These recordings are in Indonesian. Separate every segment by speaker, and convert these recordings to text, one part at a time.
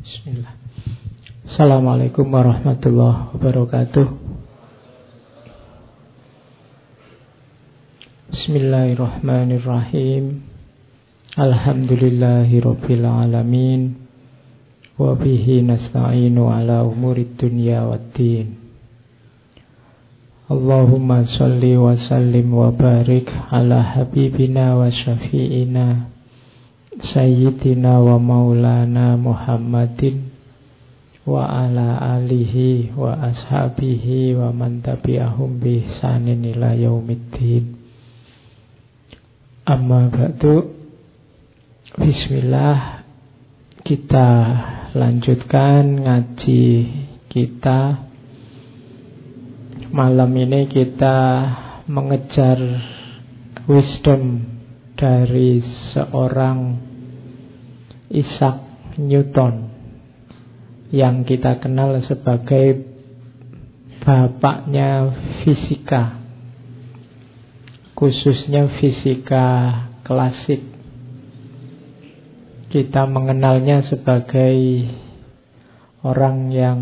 Speaker 1: Bismillah. Assalamualaikum warahmatullahi wabarakatuh. Bismillahirrahmanirrahim. Alhamdulillahi rabbil alamin. Wa bihi nasta'inu ala umurid dunya waddin. Allahumma salli wa sallim wa barik ala habibina wa syafi'ina Sayyidina wa maulana Muhammadin wa ala alihi wa ashabihi wa man tabi'ahum bi ihsanin ila yaumiddin. Amma ba'du Bismillah Kita lanjutkan ngaji kita Malam ini kita mengejar wisdom dari seorang Isaac Newton yang kita kenal sebagai bapaknya fisika khususnya fisika klasik. Kita mengenalnya sebagai orang yang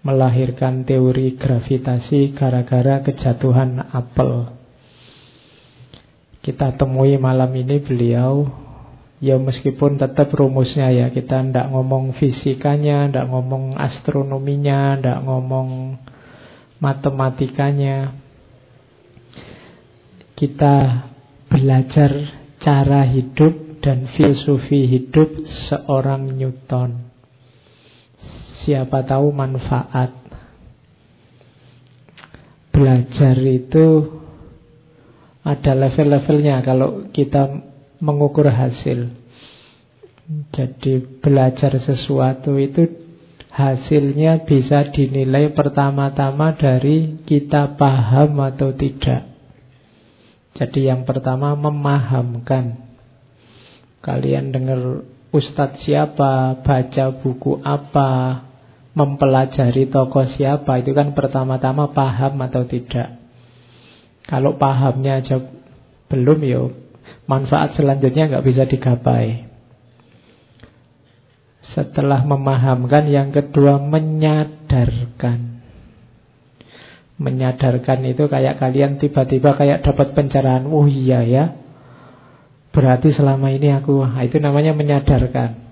Speaker 1: melahirkan teori gravitasi gara-gara kejatuhan apel. Kita temui malam ini beliau Ya meskipun tetap rumusnya ya Kita tidak ngomong fisikanya Tidak ngomong astronominya Tidak ngomong matematikanya. Kita belajar cara hidup dan filosofi hidup seorang Newton. Siapa tahu manfaat. Belajar itu ada level-levelnya. Kalau kita mengukur hasil. Jadi belajar sesuatu itu hasilnya bisa dinilai pertama-tama dari kita paham atau tidak. Jadi yang pertama memahamkan. Kalian dengar ustadz siapa, baca buku apa, mempelajari tokoh siapa, itu kan pertama-tama paham atau tidak. Kalau pahamnya aja belum ya manfaat selanjutnya nggak bisa digapai. Setelah memahamkan, yang kedua menyadarkan. Menyadarkan itu kayak kalian tiba-tiba kayak dapat pencerahan. Oh iya ya, berarti selama ini aku, nah, itu namanya menyadarkan.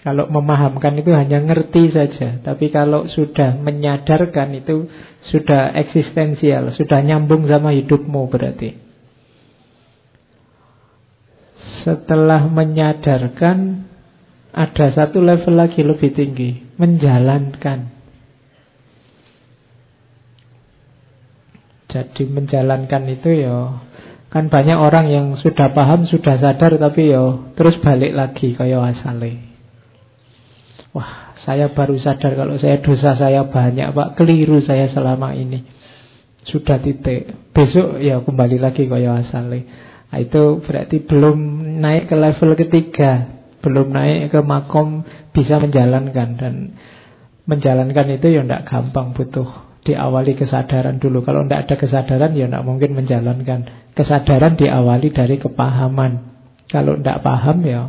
Speaker 1: Kalau memahamkan itu hanya ngerti saja, tapi kalau sudah menyadarkan itu sudah eksistensial, sudah nyambung sama hidupmu berarti. Setelah menyadarkan Ada satu level lagi lebih tinggi. Menjalankan. Jadi menjalankan itu ya Kan banyak orang yang sudah paham, sudah sadar Tapi ya terus balik lagi Kayak asale. Wah saya baru sadar kalau saya dosa saya banyak Pak. Keliru saya selama ini. Sudah titik. Besok ya kembali lagi kayak asale itu berarti belum naik ke level ketiga, belum naik ke makom bisa menjalankan dan menjalankan itu ya tidak gampang butuh diawali kesadaran dulu. Kalau tidak ada kesadaran ya tidak mungkin menjalankan. Kesadaran diawali dari kepahaman. Kalau tidak paham ya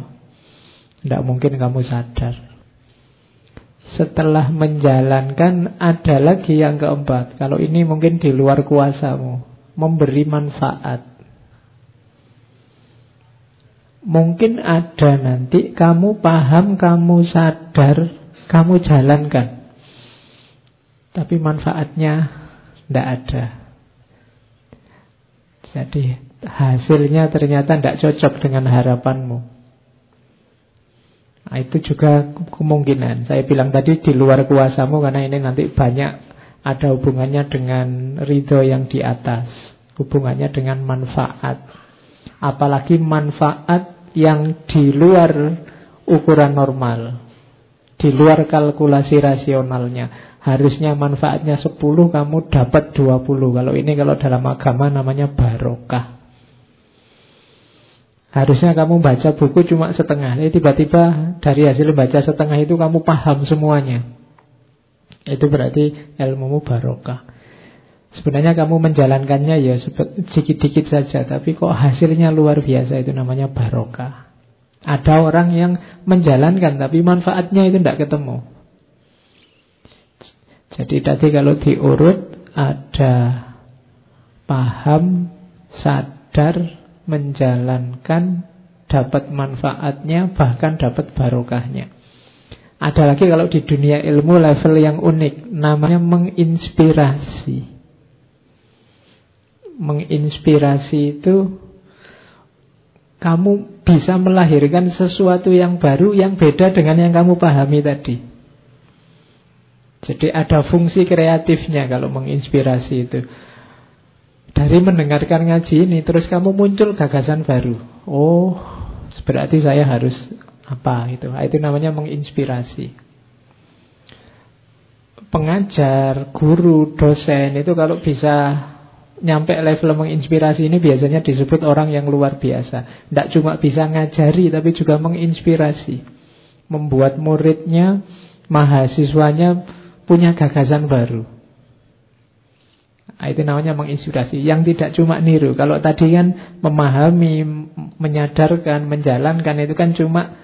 Speaker 1: tidak mungkin kamu sadar. Setelah menjalankan ada lagi yang keempat. Kalau ini mungkin di luar kuasamu, memberi manfaat. Mungkin ada nanti kamu paham, kamu sadar, kamu jalankan. Tapi manfaatnya tidak ada. Jadi hasilnya ternyata tidak cocok dengan harapanmu. Nah, itu juga kemungkinan. Saya bilang tadi di luar kuasamu karena ini nanti banyak ada hubungannya dengan ridho yang di atas. Hubungannya dengan manfaat. Apalagi manfaat yang di luar ukuran normal. Di luar kalkulasi rasionalnya. Harusnya manfaatnya 10, kamu dapat 20. Kalau ini kalau dalam agama namanya barokah. Harusnya kamu baca buku cuma setengah. Ini tiba-tiba dari hasil baca setengah itu kamu paham semuanya. Itu berarti ilmumu barokah. Sebenarnya kamu menjalankannya ya sedikit-dikit saja Tapi kok hasilnya luar biasa itu namanya barokah Ada orang yang menjalankan tapi manfaatnya itu tidak ketemu. Jadi tadi kalau diurut ada paham, sadar, menjalankan, dapat manfaatnya, bahkan dapat barokahnya. Ada lagi kalau di dunia ilmu level yang unik, namanya menginspirasi. Menginspirasi itu kamu bisa melahirkan sesuatu yang baru yang beda dengan yang kamu pahami tadi. Jadi ada fungsi kreatifnya kalau menginspirasi itu. Dari mendengarkan ngaji ini terus kamu muncul gagasan baru. Oh, berarti saya harus apa itu? Itu namanya menginspirasi. Pengajar, guru, dosen itu kalau bisa nyampe level menginspirasi ini biasanya disebut orang yang luar biasa. Tidak cuma bisa ngajari tapi juga menginspirasi. Membuat muridnya, mahasiswanya punya gagasan baru. Nah, itu namanya menginspirasi. Yang tidak cuma niru. Kalau tadi kan memahami, menyadarkan, menjalankan itu kan cuma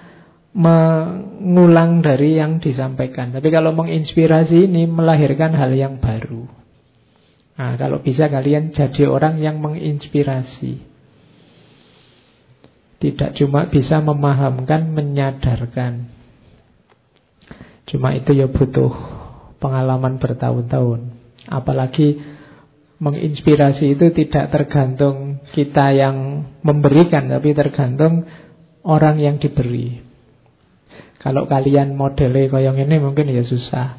Speaker 1: mengulang dari yang disampaikan. Tapi kalau menginspirasi ini melahirkan hal yang baru. Nah, kalau bisa kalian jadi orang yang menginspirasi. Tidak cuma bisa memahamkan, menyadarkan. Cuma itu ya butuh pengalaman bertahun-tahun. Apalagi menginspirasi itu tidak tergantung kita yang memberikan, tapi tergantung orang yang diberi. Kalau kalian modelnya kayak ini mungkin ya susah.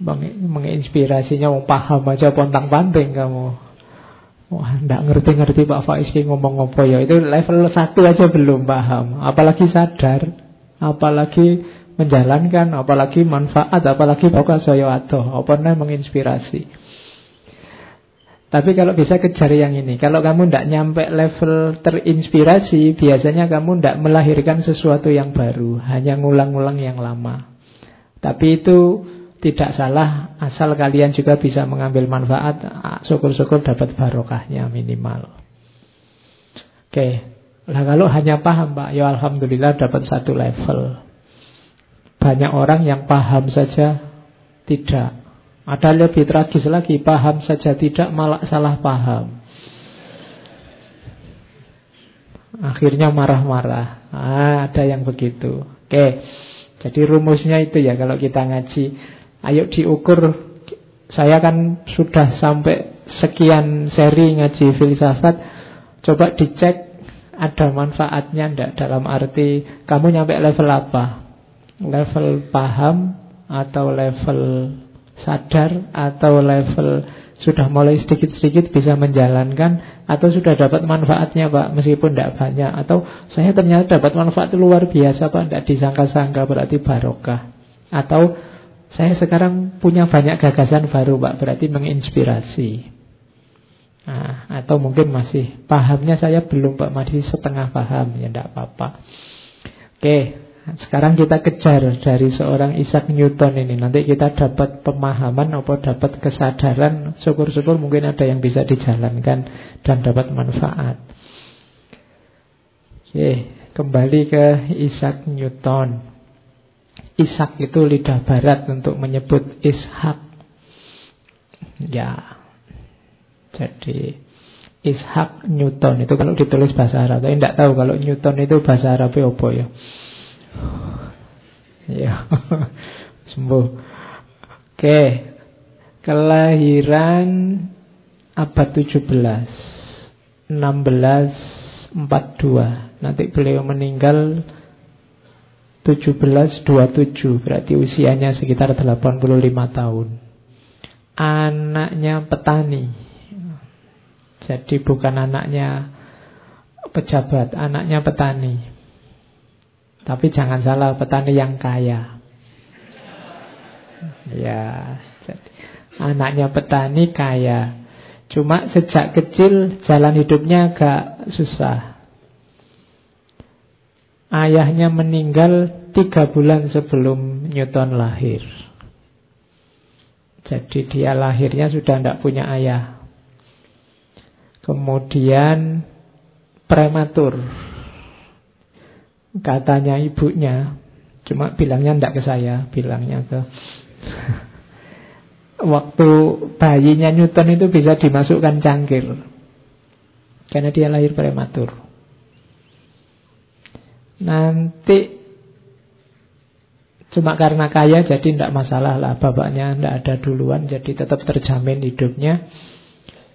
Speaker 1: Menginspirasinya mau paham aja pontang panting kamu. Wah, ndak ngerti-ngerti Pak Faiz ngomong apa ya. Itu level satu aja belum paham. Apalagi sadar, apalagi menjalankan, apalagi manfaat, apalagi pokok saya atau apa menginspirasi. Tapi kalau bisa kejar yang ini Kalau kamu tidak nyampe level terinspirasi Biasanya kamu tidak melahirkan sesuatu yang baru Hanya ngulang-ngulang yang lama Tapi itu tidak salah Asal kalian juga bisa mengambil manfaat Syukur-syukur dapat barokahnya minimal Oke Nah kalau hanya paham Pak Ya Alhamdulillah dapat satu level Banyak orang yang paham saja Tidak ada lebih tragis lagi, paham saja tidak malah salah paham. Akhirnya marah-marah. Ah, ada yang begitu. Oke. Jadi rumusnya itu ya kalau kita ngaji. Ayo diukur. Saya kan sudah sampai sekian seri ngaji filsafat. Coba dicek ada manfaatnya enggak dalam arti kamu nyampe level apa? Level paham atau level sadar atau level sudah mulai sedikit-sedikit bisa menjalankan atau sudah dapat manfaatnya Pak meskipun tidak banyak atau saya ternyata dapat manfaat luar biasa Pak tidak disangka-sangka berarti barokah atau saya sekarang punya banyak gagasan baru Pak. Berarti menginspirasi. Nah, atau mungkin masih pahamnya saya belum Pak. Masih setengah paham. Ya tidak apa-apa. Oke sekarang kita kejar dari seorang Isaac Newton ini. Nanti kita dapat pemahaman atau dapat kesadaran. Syukur-syukur mungkin ada yang bisa dijalankan Dan dapat manfaat. Oke, kembali ke Isaac Newton Isaac itu lidah barat untuk menyebut Ishak. Ya. Jadi Ishak Newton itu kalau ditulis bahasa Arab. Tapi tidak tahu kalau Newton itu bahasa Arab apa ya. Ya, sembuh. Oke, kelahiran abad 17, 1642. Nanti beliau meninggal 1727, berarti usianya sekitar 85 tahun. Anaknya petani. Jadi bukan anaknya pejabat, anaknya petani. Tapi jangan salah, petani yang kaya. Ya, jadi anaknya petani kaya. Cuma sejak kecil jalan hidupnya agak susah. Ayahnya meninggal tiga bulan sebelum Newton lahir. Jadi dia lahirnya sudah tidak punya ayah. Kemudian prematur Katanya ibunya, cuma bilangnya ndak ke saya, bilangnya ke waktu bayinya Newton itu bisa dimasukkan cangkir. Karena dia lahir prematur. Nanti cuma karena kaya jadi tidak masalah lah bapaknya tidak ada duluan jadi tetap terjamin hidupnya.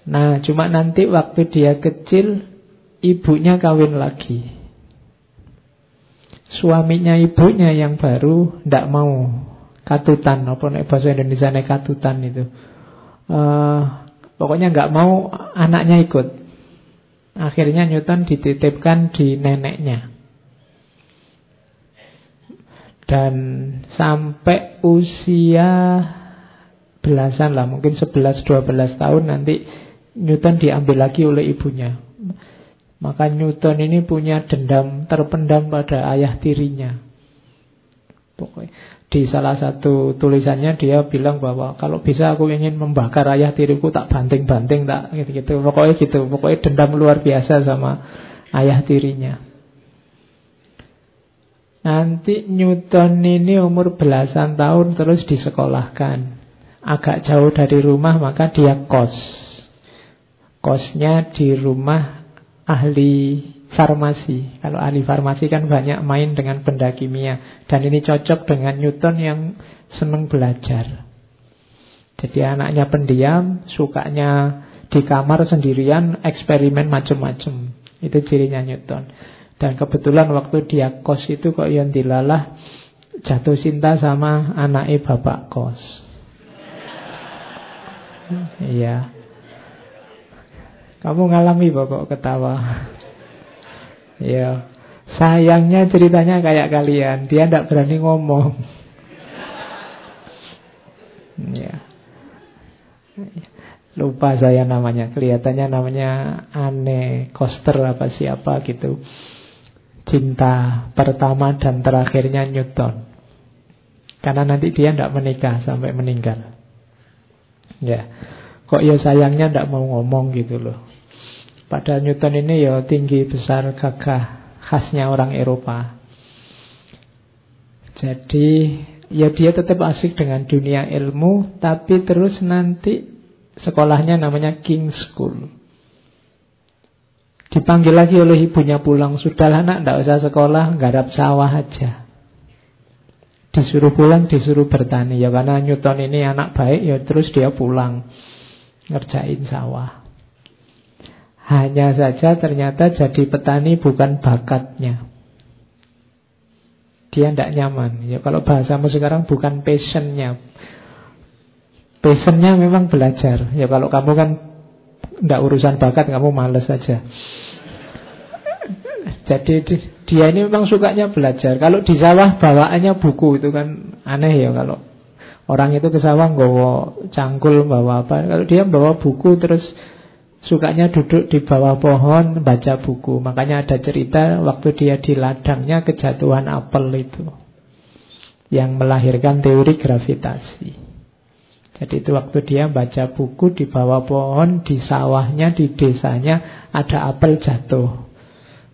Speaker 1: Nah cuma nanti waktu dia kecil ibunya kawin lagi. Suaminya ibunya yang baru tidak mau katutan apa nek bahasa Indonesia nek katutan itu. Uh, pokoknya nggak mau anaknya ikut. Akhirnya Newton dititipkan di neneknya. Dan sampai usia belasan lah, mungkin 11-12 tahun nanti Newton diambil lagi oleh ibunya. Maka Newton ini punya dendam terpendam pada ayah tirinya. Pokoknya di salah satu tulisannya dia bilang bahwa kalau bisa aku ingin membakar ayah tiriku tak banting-banting tak gitu-gitu. Pokoknya gitu. Pokoknya dendam luar biasa sama ayah tirinya. Nanti Newton ini umur belasan tahun terus disekolahkan. Agak jauh dari rumah maka dia kos. Kosnya di rumah ahli farmasi. Kalau ahli farmasi kan banyak main dengan benda kimia. Dan ini cocok dengan Newton yang senang belajar. Jadi anaknya pendiam, sukanya di kamar sendirian, eksperimen macam-macam. Itu cirinya Newton. Dan kebetulan waktu dia kos itu kok yang dilalah jatuh cinta sama anaknya bapak kos. Iya. Kamu ngalami pokok ketawa. Ya, sayangnya ceritanya kayak kalian, dia tidak berani ngomong. Ya. Lupa saya namanya, kelihatannya namanya aneh, Koster apa siapa gitu. Cinta pertama dan terakhirnya Newton. Karena nanti dia tidak menikah sampai meninggal. Ya, kok ya sayangnya tidak mau ngomong gitu loh. Padahal Newton ini ya tinggi, besar, gagah Khasnya orang Eropa Jadi ya dia tetap asik dengan dunia ilmu Tapi terus nanti sekolahnya namanya King School Dipanggil lagi oleh ibunya pulang Sudah anak, tidak usah sekolah, garap sawah aja Disuruh pulang, disuruh bertani Ya karena Newton ini anak baik Ya terus dia pulang Ngerjain sawah hanya saja ternyata jadi petani bukan bakatnya. Dia tidak nyaman. Ya kalau bahasamu sekarang bukan passionnya. Passionnya memang belajar. Ya kalau kamu kan tidak urusan bakat, kamu males saja. Jadi dia ini memang sukanya belajar. Kalau di sawah bawaannya buku itu kan aneh ya kalau orang itu ke sawah bawa cangkul bawa apa. Kalau dia bawa buku terus Sukanya duduk di bawah pohon baca buku Makanya ada cerita waktu dia di ladangnya kejatuhan apel itu Yang melahirkan teori gravitasi Jadi itu waktu dia baca buku di bawah pohon Di sawahnya, di desanya ada apel jatuh.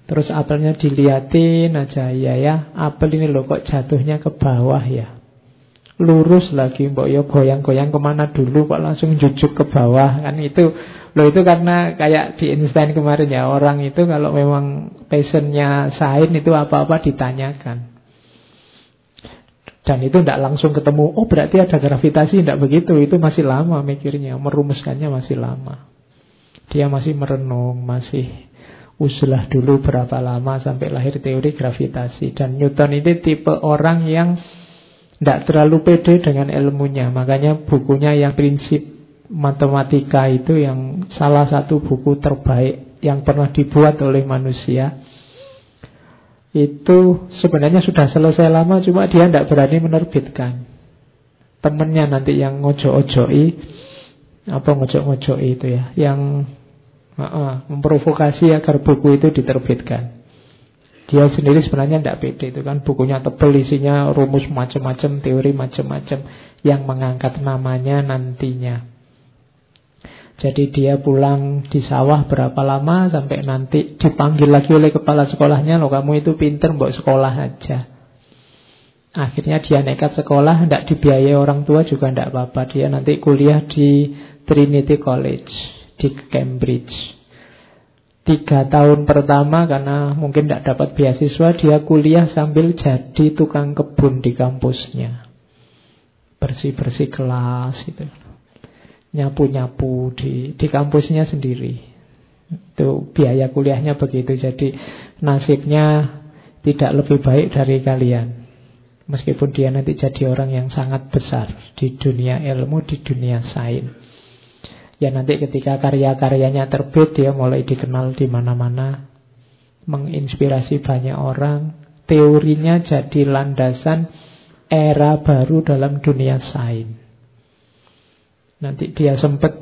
Speaker 1: Terus apelnya diliatin aja Ya ya, apel ini loh kok jatuhnya ke bawah ya? Lurus lagi mbok yo goyang-goyang ke mana dulu kok langsung jujuk ke bawah? Kan itu Loh itu karena kayak di Einstein kemarin ya Orang itu kalau memang passionnya sains itu apa-apa ditanyakan Dan itu tidak langsung ketemu Oh berarti ada gravitasi? Tidak begitu, itu masih lama mikirnya Merumuskannya masih lama. Dia masih merenung Masih uslah dulu berapa lama Sampai lahir teori gravitasi. Dan Newton itu tipe orang yang tidak terlalu pede dengan ilmunya. Makanya bukunya yang prinsip matematika itu yang salah satu buku terbaik yang pernah dibuat oleh manusia itu sebenarnya sudah selesai lama cuma dia tidak berani menerbitkan. Temennya nanti yang ngojo-ojoi apa ngojo-ngojoi itu ya yang uh -uh, memprovokasi agar buku itu diterbitkan. Dia sendiri sebenarnya tidak pede itu kan bukunya tebel isinya rumus macam-macam teori macam-macam yang mengangkat namanya nantinya Jadi dia pulang di sawah berapa lama sampai nanti dipanggil lagi oleh kepala sekolahnya, loh kamu itu pinter, mbok sekolah aja. Akhirnya dia nekat sekolah, tidak dibiayai orang tua juga tidak apa-apa. Dia nanti kuliah di Trinity College di Cambridge. Tiga tahun pertama karena mungkin tidak dapat beasiswa, dia kuliah sambil jadi tukang kebun di kampusnya. Bersih-bersih kelas itu nyapu-nyapu di di kampusnya sendiri. Itu biaya kuliahnya begitu. Jadi nasibnya tidak lebih baik dari kalian. Meskipun dia nanti jadi orang yang sangat besar di dunia ilmu, di dunia sains. Ya nanti ketika karya-karyanya terbit dia mulai dikenal di mana-mana, menginspirasi banyak orang, teorinya jadi landasan era baru dalam dunia sains. Nanti dia sempat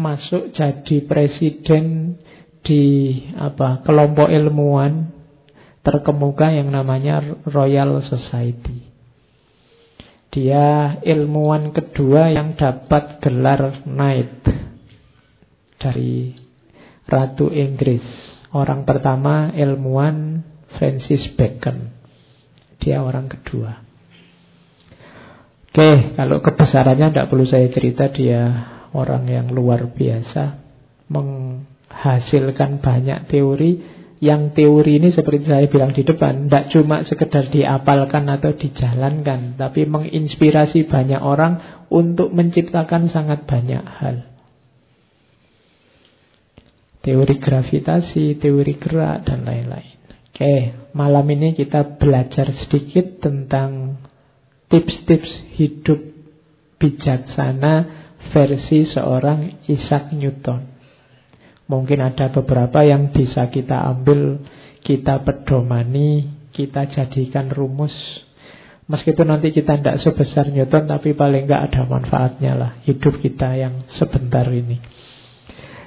Speaker 1: masuk jadi presiden di apa kelompok ilmuwan terkemuka yang namanya Royal Society. Dia ilmuwan kedua yang dapat gelar Knight dari Ratu Inggris. Orang pertama ilmuwan Francis Bacon. Dia orang kedua. Oke, kalau kebesarannya tidak perlu saya cerita dia orang yang luar biasa menghasilkan banyak teori. Yang teori ini seperti saya bilang di depan tidak cuma sekedar diapalkan atau dijalankan tapi menginspirasi banyak orang untuk menciptakan sangat banyak hal. Teori gravitasi, teori gerak dan lain-lain. Oke, malam ini kita belajar sedikit tentang tips-tips hidup bijaksana versi seorang Isaac Newton. Mungkin ada beberapa yang bisa kita ambil, kita pedomani, kita jadikan rumus. Meskipun nanti kita tidak sebesar Newton, tapi paling nggak ada manfaatnya lah hidup kita yang sebentar ini.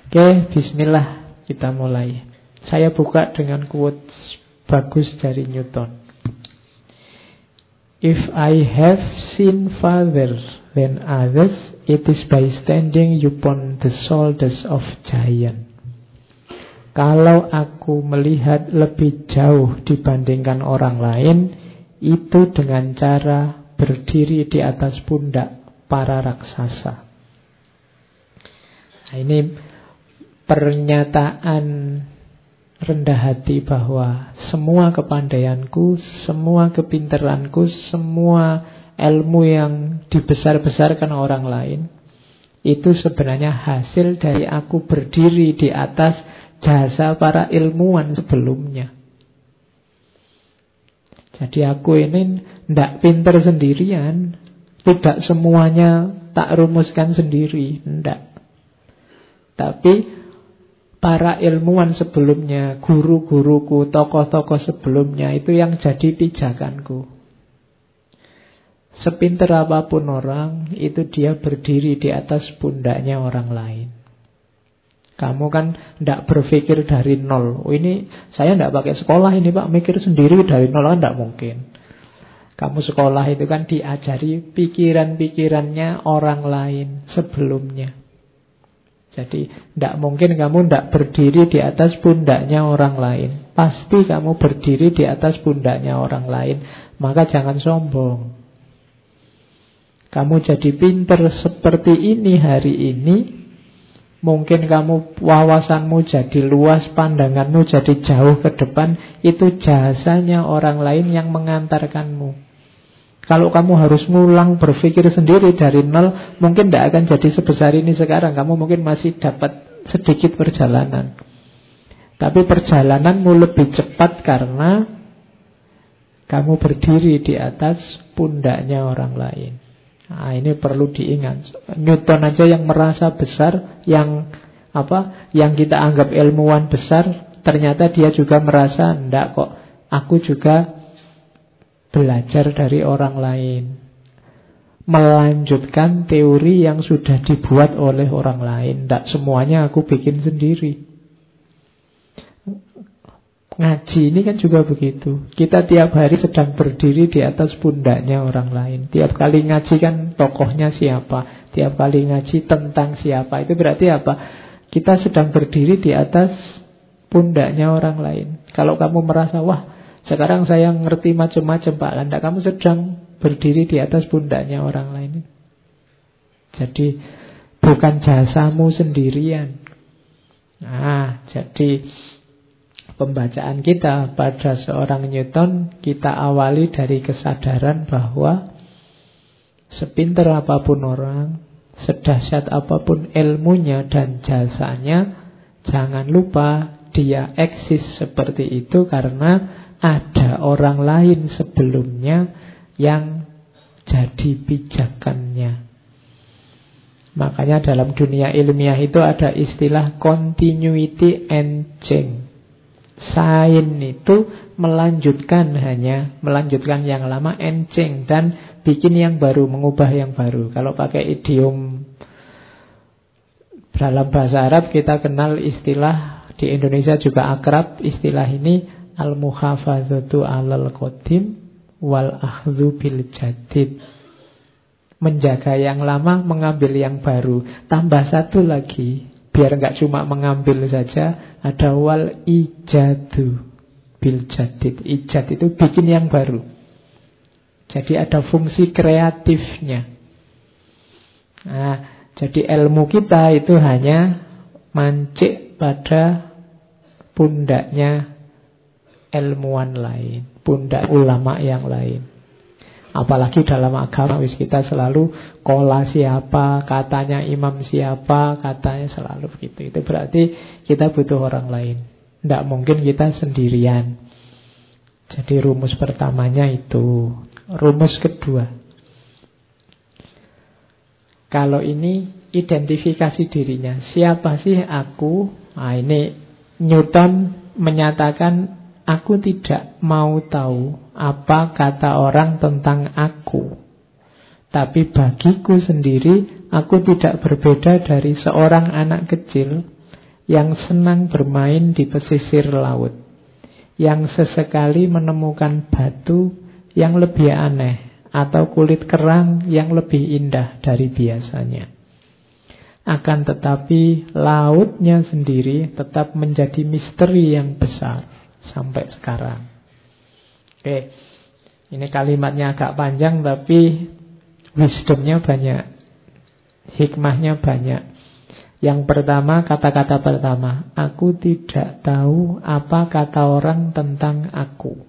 Speaker 1: Oke, bismillah kita mulai. Saya buka dengan quotes bagus dari Newton. If I have seen farther than others, it is by standing upon the shoulders of giant. Kalau aku melihat lebih jauh dibandingkan orang lain, itu dengan cara berdiri di atas pundak para raksasa. Nah, ini pernyataan rendah hati bahwa semua kepandaianku, semua kepinteranku, semua ilmu yang dibesar-besarkan orang lain itu sebenarnya hasil dari aku berdiri di atas jasa para ilmuwan sebelumnya. Jadi aku ini tidak pinter sendirian, tidak semuanya tak rumuskan sendiri, tidak. Tapi para ilmuwan sebelumnya, guru-guruku, tokoh-tokoh sebelumnya itu yang jadi pijakanku. Sepinter apa pun orang, itu dia berdiri di atas pundaknya orang lain. Kamu kan tidak berpikir dari nol. Oh, ini saya tidak pakai sekolah ini pak, mikir sendiri dari nol kan tidak mungkin. Kamu sekolah itu kan diajari pikiran-pikirannya orang lain sebelumnya. Jadi tidak mungkin kamu tidak berdiri di atas pundaknya orang lain. Pasti kamu berdiri di atas pundaknya orang lain. Maka jangan sombong. Kamu jadi pinter seperti ini hari ini. Mungkin kamu wawasanmu jadi luas, pandanganmu jadi jauh ke depan. Itu jasanya orang lain yang mengantarkanmu. Kalau kamu harus ngulang berpikir sendiri dari nol, mungkin tidak akan jadi sebesar ini sekarang. Kamu mungkin masih dapat sedikit perjalanan. Tapi perjalananmu lebih cepat karena kamu berdiri di atas pundaknya orang lain. Nah, ini perlu diingat. Newton aja yang merasa besar, yang apa, yang kita anggap ilmuwan besar, ternyata dia juga merasa enggak kok. Aku juga belajar dari orang lain, melanjutkan teori yang sudah dibuat oleh orang lain. Tidak semuanya aku bikin sendiri. Ngaji ini kan juga begitu. Kita tiap hari sedang berdiri di atas pundaknya orang lain. Tiap kali ngaji kan tokohnya siapa. Tiap kali ngaji tentang siapa. Itu berarti apa? Kita sedang berdiri di atas pundaknya orang lain. Kalau kamu merasa, wah sekarang saya ngerti macam-macam Pak Landa. Kamu sedang berdiri di atas pundaknya orang lain. Jadi bukan jasamu sendirian. Nah, jadi pembacaan kita pada seorang Newton kita awali dari kesadaran bahwa sepinter apa pun orang, sedahsyat apa pun ilmunya dan jasanya, jangan lupa dia eksis seperti itu karena ada orang lain sebelumnya yang jadi pijakannya. Makanya dalam dunia ilmiah itu ada istilah continuity and change. Sain itu melanjutkan hanya melanjutkan yang lama encing dan bikin yang baru, mengubah yang baru. Kalau pakai idiom dalam bahasa Arab kita kenal istilah di Indonesia juga akrab istilah ini al-muhafadzatu 'alal qadim wal akhdhu bil jadid. Menjaga yang lama, mengambil yang baru. Tambah satu lagi, Biar nggak cuma mengambil saja, ada wal ijadu bil jadid. Ijad itu bikin yang baru. Jadi ada fungsi kreatifnya. Nah, jadi ilmu kita itu hanya mancik pada pundaknya ilmuwan lain, pundak ulama yang lain. Apalagi dalam agama kita selalu kola siapa, katanya imam siapa, katanya selalu begitu. Itu berarti kita butuh orang lain. Tidak mungkin kita sendirian. Jadi rumus pertamanya itu. Rumus kedua. Kalau ini identifikasi dirinya. Siapa sih aku? Nah ini Newton menyatakan aku tidak mau tahu apa kata orang tentang aku. Tapi bagiku sendiri, aku tidak berbeda dari seorang anak kecil yang senang bermain di pesisir laut, yang sesekali menemukan batu yang lebih aneh atau kulit kerang yang lebih indah dari biasanya. Akan tetapi, lautnya sendiri tetap menjadi misteri yang besar sampai sekarang. Oke, ini kalimatnya agak panjang tapi wisdomnya banyak, hikmahnya banyak. Yang pertama, kata-kata pertama, aku tidak tahu apa kata orang tentang aku.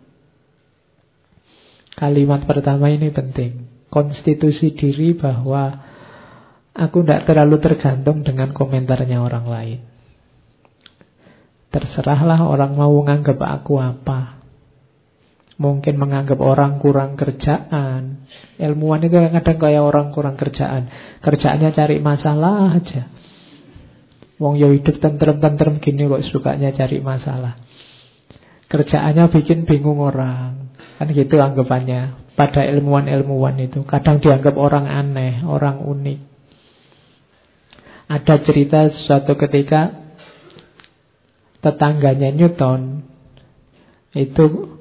Speaker 1: Kalimat pertama ini penting. Konstitusi diri bahwa aku tidak terlalu tergantung dengan komentarnya orang lain. Terserahlah orang mau menganggap aku apa. Mungkin menganggap orang kurang kerjaan. Ilmuwan itu kadang kayak orang kurang kerjaan. Kerjaannya cari masalah aja. Wong yo hidup tentrem-tentrem gini kok sukanya cari masalah. Kerjaannya bikin bingung orang. Kan gitu anggapannya. Pada ilmuwan-ilmuwan itu. Kadang dianggap orang aneh, orang unik. Ada cerita suatu ketika tetangganya Newton itu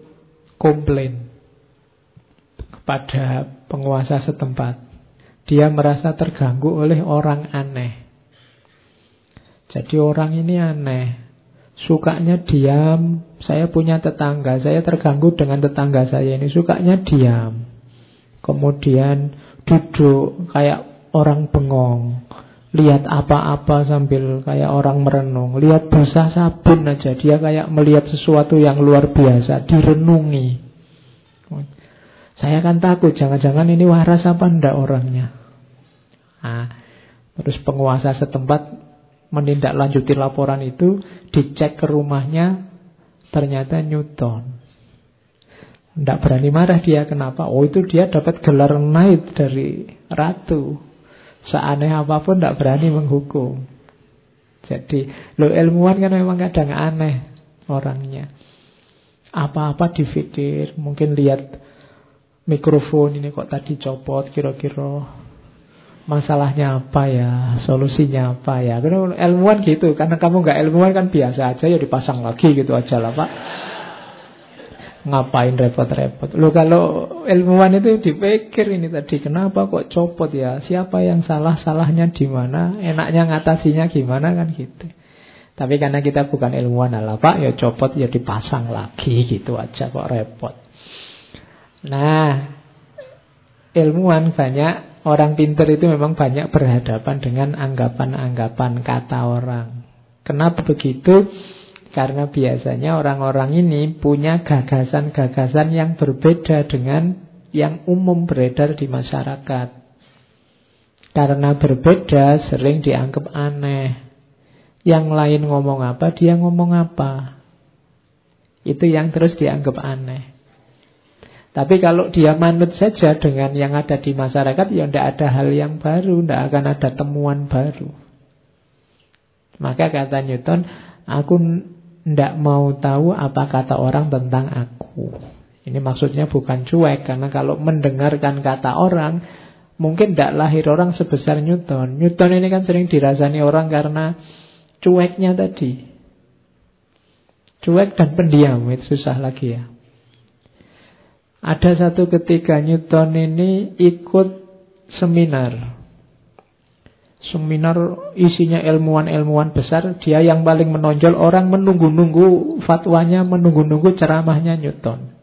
Speaker 1: komplain kepada penguasa setempat. Dia merasa terganggu oleh orang aneh. Jadi orang ini aneh. Sukanya diam. Saya punya tetangga. Saya terganggu dengan tetangga saya ini. Sukanya diam. Kemudian duduk kayak orang bengong. Lihat apa-apa sambil kayak orang merenung. Lihat basah sabun aja. Dia kayak melihat sesuatu yang luar biasa. Direnungi. Saya kan takut. Jangan-jangan ini waras apa ndak orangnya. Nah, terus penguasa setempat menindaklanjuti laporan itu. Dicek ke rumahnya. Ternyata Newton. Tidak berani marah dia kenapa? Oh itu dia dapat gelar knight dari ratu. Seaneh apa pun tidak berani menghukum. Jadi lo ilmuwan kan memang kadang aneh orangnya. Apa-apa difikir, mungkin lihat mikrofon ini kok tadi copot kira-kira Masalahnya apa ya? Solusinya apa ya? Karena ilmuwan gitu. Karena kamu nggak ilmuwan kan biasa aja ya dipasang lagi gitu aja lah Pak. Ngapain repot-repot? Lu kalau ilmuwan itu dipikir ini tadi kenapa kok copot ya? Siapa yang salah? Salahnya di mana? Enaknya ngatasinya gimana kan gitu. Tapi karena kita bukan ilmuwan lah Pak, ya copot ya dipasang lagi gitu aja kok repot. Nah, ilmuwan banyak orang pinter itu memang banyak berhadapan dengan anggapan-anggapan kata orang. Kenapa begitu? Karena biasanya orang-orang ini punya gagasan-gagasan yang berbeda dengan yang umum beredar di masyarakat. Karena berbeda sering dianggap aneh. Yang lain ngomong apa, dia ngomong apa. Itu yang terus dianggap aneh. Tapi kalau dia manut saja dengan yang ada di masyarakat, ya tidak ada hal yang baru, tidak akan ada temuan baru. Maka kata Newton, aku tidak mau tahu apa kata orang tentang aku. Ini maksudnya bukan cuek, karena kalau mendengarkan kata orang, mungkin tidak lahir orang sebesar Newton. Newton ini kan sering dirasani orang karena cueknya tadi. Cuek dan pendiam, itu susah lagi ya. Ada satu ketika Newton ini ikut seminar seminar isinya ilmuwan-ilmuwan besar, dia yang paling menonjol, orang menunggu-nunggu fatwanya, menunggu-nunggu ceramahnya Newton.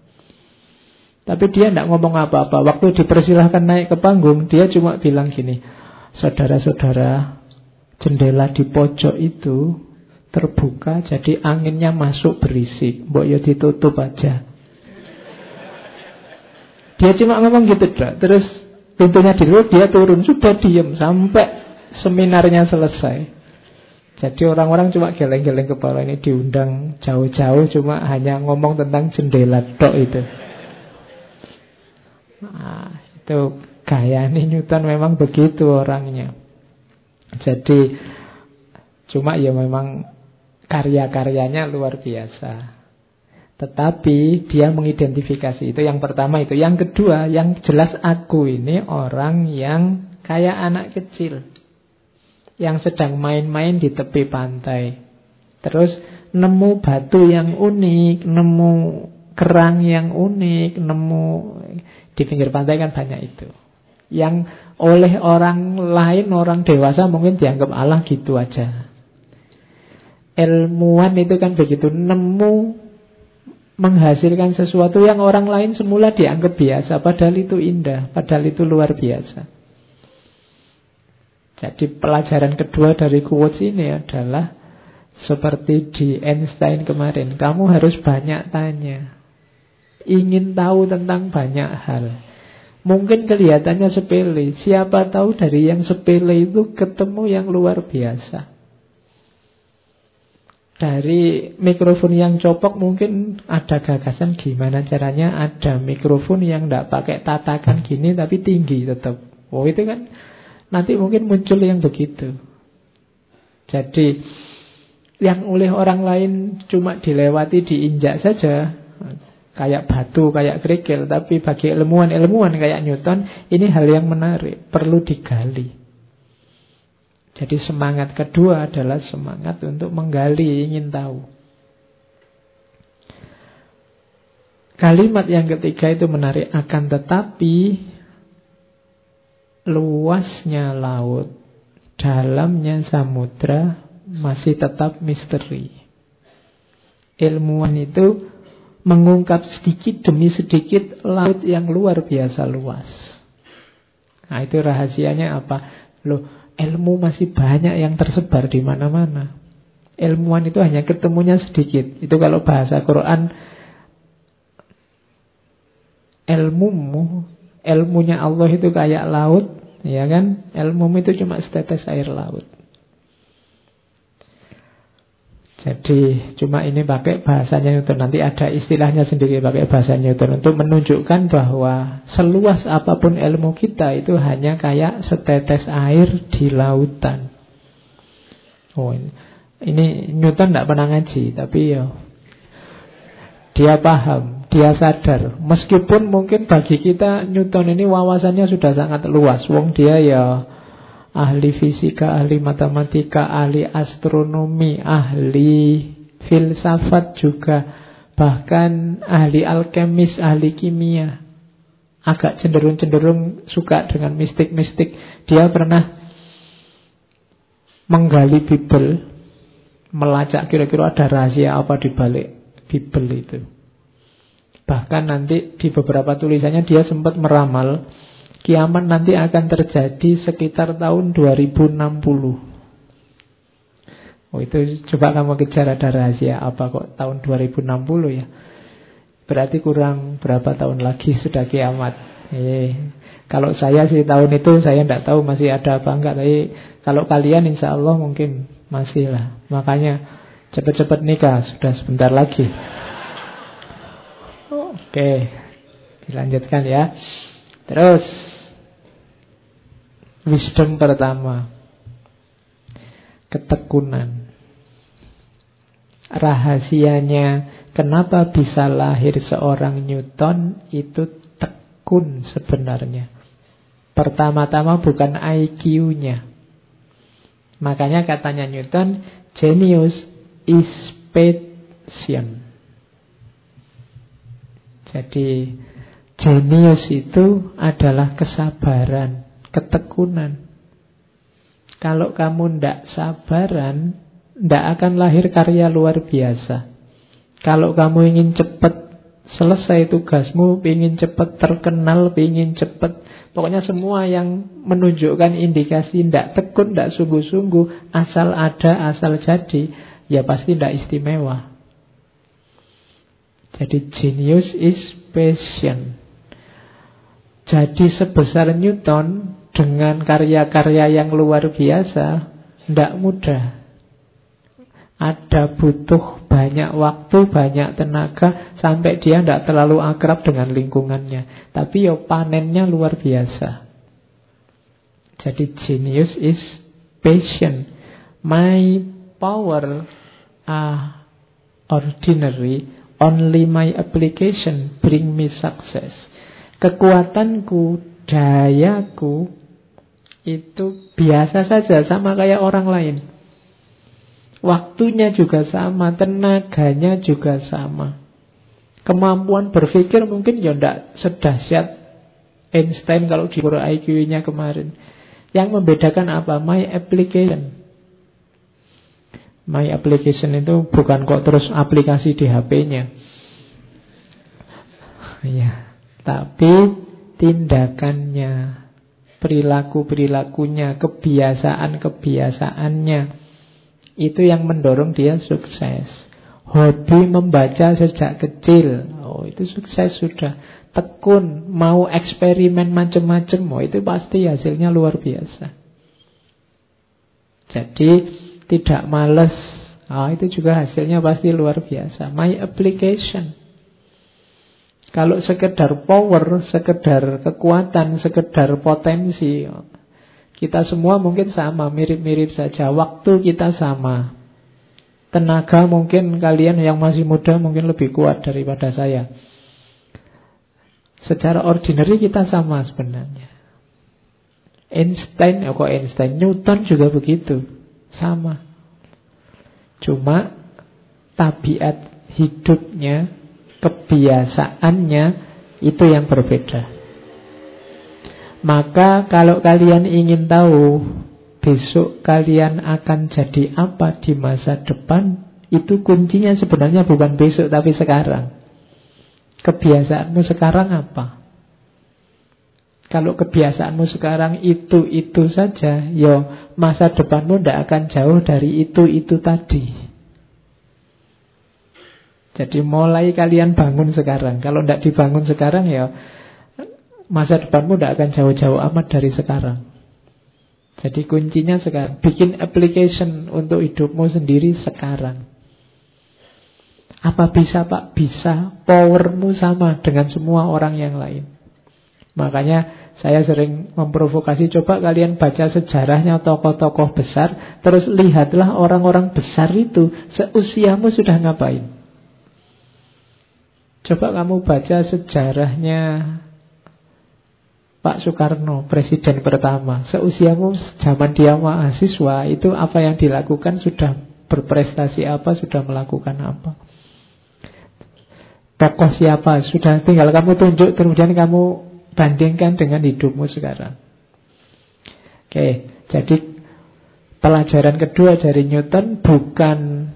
Speaker 1: Tapi dia tidak ngomong apa-apa. Waktu dipersilahkan naik ke panggung, dia cuma bilang gini, saudara-saudara, jendela di pojok itu terbuka, jadi anginnya masuk berisik. Mbok ya ditutup aja. Dia cuma ngomong gitu, terus pintunya ditutup, dia turun, sudah diem sampai seminarnya selesai. Jadi orang-orang cuma geleng-geleng kepala ini diundang jauh-jauh cuma hanya ngomong tentang jendela dok itu. Nah, itu gaya ini Newton memang begitu orangnya. Jadi cuma ya memang karya-karyanya luar biasa. Tetapi dia mengidentifikasi itu yang pertama itu. Yang kedua, yang jelas aku ini orang yang kayak anak kecil yang sedang main-main di tepi pantai. Terus nemu batu yang unik, nemu kerang yang unik, nemu di pinggir pantai kan banyak itu. Yang oleh orang lain, orang dewasa mungkin dianggap Allah gitu aja. Ilmuwan itu kan begitu, nemu menghasilkan sesuatu yang orang lain semula dianggap biasa, padahal itu indah, padahal itu luar biasa. Jadi pelajaran kedua dari quotes ini adalah seperti di Einstein kemarin, kamu harus banyak tanya. Ingin tahu tentang banyak hal. Mungkin kelihatannya sepele, siapa tahu dari yang sepele itu ketemu yang luar biasa. Dari mikrofon yang copok mungkin ada gagasan gimana caranya ada mikrofon yang tidak pakai tatakan gini tapi tinggi tetap. Oh itu kan Nanti mungkin muncul yang begitu. Jadi yang oleh orang lain cuma dilewati, diinjak saja, kayak batu, kayak kerikil, tapi bagi ilmuwan-ilmuwan kayak Newton, ini hal yang menarik, perlu digali. Jadi semangat kedua adalah semangat untuk menggali, ingin tahu. Kalimat yang ketiga itu menarik, akan tetapi luasnya laut, dalamnya samudra masih tetap misteri. Ilmuwan itu mengungkap sedikit demi sedikit laut yang luar biasa luas. Nah, itu rahasianya apa? Loh, ilmu masih banyak yang tersebar di mana-mana. Ilmuwan itu hanya ketemunya sedikit. Itu kalau bahasa Quran ilmumu, ilmunya Allah itu kayak laut, Ya kan? Ilmu itu cuma setetes air laut. Jadi cuma ini pakai bahasanya Newton Nanti ada istilahnya sendiri pakai bahasa Newton Untuk menunjukkan bahwa Seluas apa pun ilmu kita Itu hanya kayak setetes air di lautan Oh ini, ini Newton tidak pernah ngaji Tapi ya Dia paham dia sadar meskipun mungkin bagi kita Newton ini wawasannya sudah sangat luas wong dia ya ahli fisika, ahli matematika, ahli astronomi, ahli filsafat juga, bahkan ahli alkemis, ahli kimia. Agak cenderung-cenderung suka dengan mistik-mistik. Dia pernah menggali Bible, melacak kira-kira ada rahasia apa di balik Bible itu. Bahkan nanti di beberapa tulisannya dia sempat meramal kiamat nanti akan terjadi sekitar tahun 2060. Oh itu coba kamu kejar ada rahasia apa kok tahun 2060 ya. Berarti kurang berapa tahun lagi sudah kiamat. Eh, kalau saya sih tahun itu saya tidak tahu masih ada apa enggak. Tapi kalau kalian insya Allah mungkin masih lah. Makanya cepat-cepat nikah sudah sebentar lagi. Oke, dilanjutkan ya. Terus, wisdom pertama, ketekunan. Rahasianya kenapa bisa lahir seorang Newton itu tekun sebenarnya. Pertama-tama bukan IQ-nya. Makanya katanya Newton, genius is patient. Jadi jenius itu adalah kesabaran, ketekunan. Kalau kamu ndak sabaran, ndak akan lahir karya luar biasa. Kalau kamu ingin cepat selesai tugasmu, ingin cepat terkenal, ingin cepat Pokoknya semua yang menunjukkan indikasi ndak tekun, ndak sungguh-sungguh, asal ada, asal jadi, ya pasti ndak istimewa. Jadi genius is passion. Jadi sebesar Newton dengan karya-karya yang luar biasa tidak mudah. Ada butuh banyak waktu, banyak tenaga sampai dia tidak terlalu akrab dengan lingkungannya. Tapi yo panennya luar biasa. Jadi genius is passion. My power are ordinary Only my application bring me success. Kekuatanku, dayaku itu biasa saja sama kayak orang lain. Waktunya juga sama, tenaganya juga sama. Kemampuan berpikir mungkin ya tidak sedahsyat Einstein kalau di IQ-nya kemarin. Yang membedakan apa? My application. My application itu bukan kok terus aplikasi di HP-nya. Ya, tapi tindakannya, perilaku-perilakunya, kebiasaan-kebiasaannya itu yang mendorong dia sukses. Hobi membaca sejak kecil, oh itu sukses sudah. Tekun, mau eksperimen macam-macam, oh itu pasti hasilnya luar biasa. Jadi tidak males. Oh, itu juga hasilnya pasti luar biasa. My application. Kalau sekedar power, sekedar kekuatan, sekedar potensi, kita semua mungkin sama, mirip-mirip saja. Waktu kita sama. Tenaga mungkin kalian yang masih muda mungkin lebih kuat daripada saya. Secara ordinary kita sama sebenarnya. Einstein, ya kok Einstein, Newton juga begitu. Sama. Cuma tabiat hidupnya, kebiasaannya itu yang berbeda. Maka kalau kalian ingin tahu besok kalian akan jadi apa di masa depan, itu kuncinya sebenarnya bukan besok tapi sekarang. Kebiasaanmu sekarang apa? Kalau kebiasaanmu sekarang itu-itu saja, yo ya masa depanmu tidak akan jauh dari itu-itu tadi. Jadi mulai kalian bangun sekarang. Kalau tidak dibangun sekarang ya masa depanmu tidak akan jauh-jauh amat dari sekarang. Jadi kuncinya sekarang. Bikin application untuk hidupmu sendiri sekarang. Apa bisa pak? Bisa. Powermu sama dengan semua orang yang lain. Makanya saya sering memprovokasi Coba kalian baca sejarahnya tokoh-tokoh besar Terus lihatlah orang-orang besar itu Seusiamu sudah ngapain Coba kamu baca sejarahnya Pak Soekarno, presiden pertama. Seusiamu zaman dia mahasiswa, itu apa yang dilakukan sudah berprestasi apa, sudah melakukan apa. Tokoh siapa, sudah tinggal kamu tunjuk, kemudian kamu bandingkan dengan hidupmu sekarang. Oke, jadi pelajaran kedua dari Newton bukan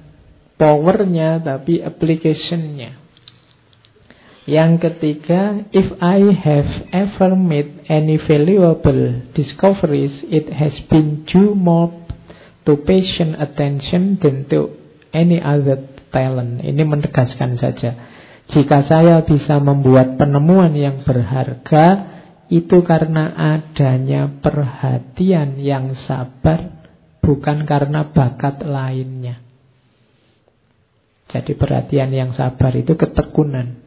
Speaker 1: powernya, tapi applicationnya. Yang ketiga, if I have ever made any valuable discoveries, it has been due more to patient attention than to any other talent. Ini menegaskan saja. Jika saya bisa membuat penemuan yang berharga, itu karena adanya perhatian yang sabar, bukan karena bakat lainnya. Jadi perhatian yang sabar itu ketekunan.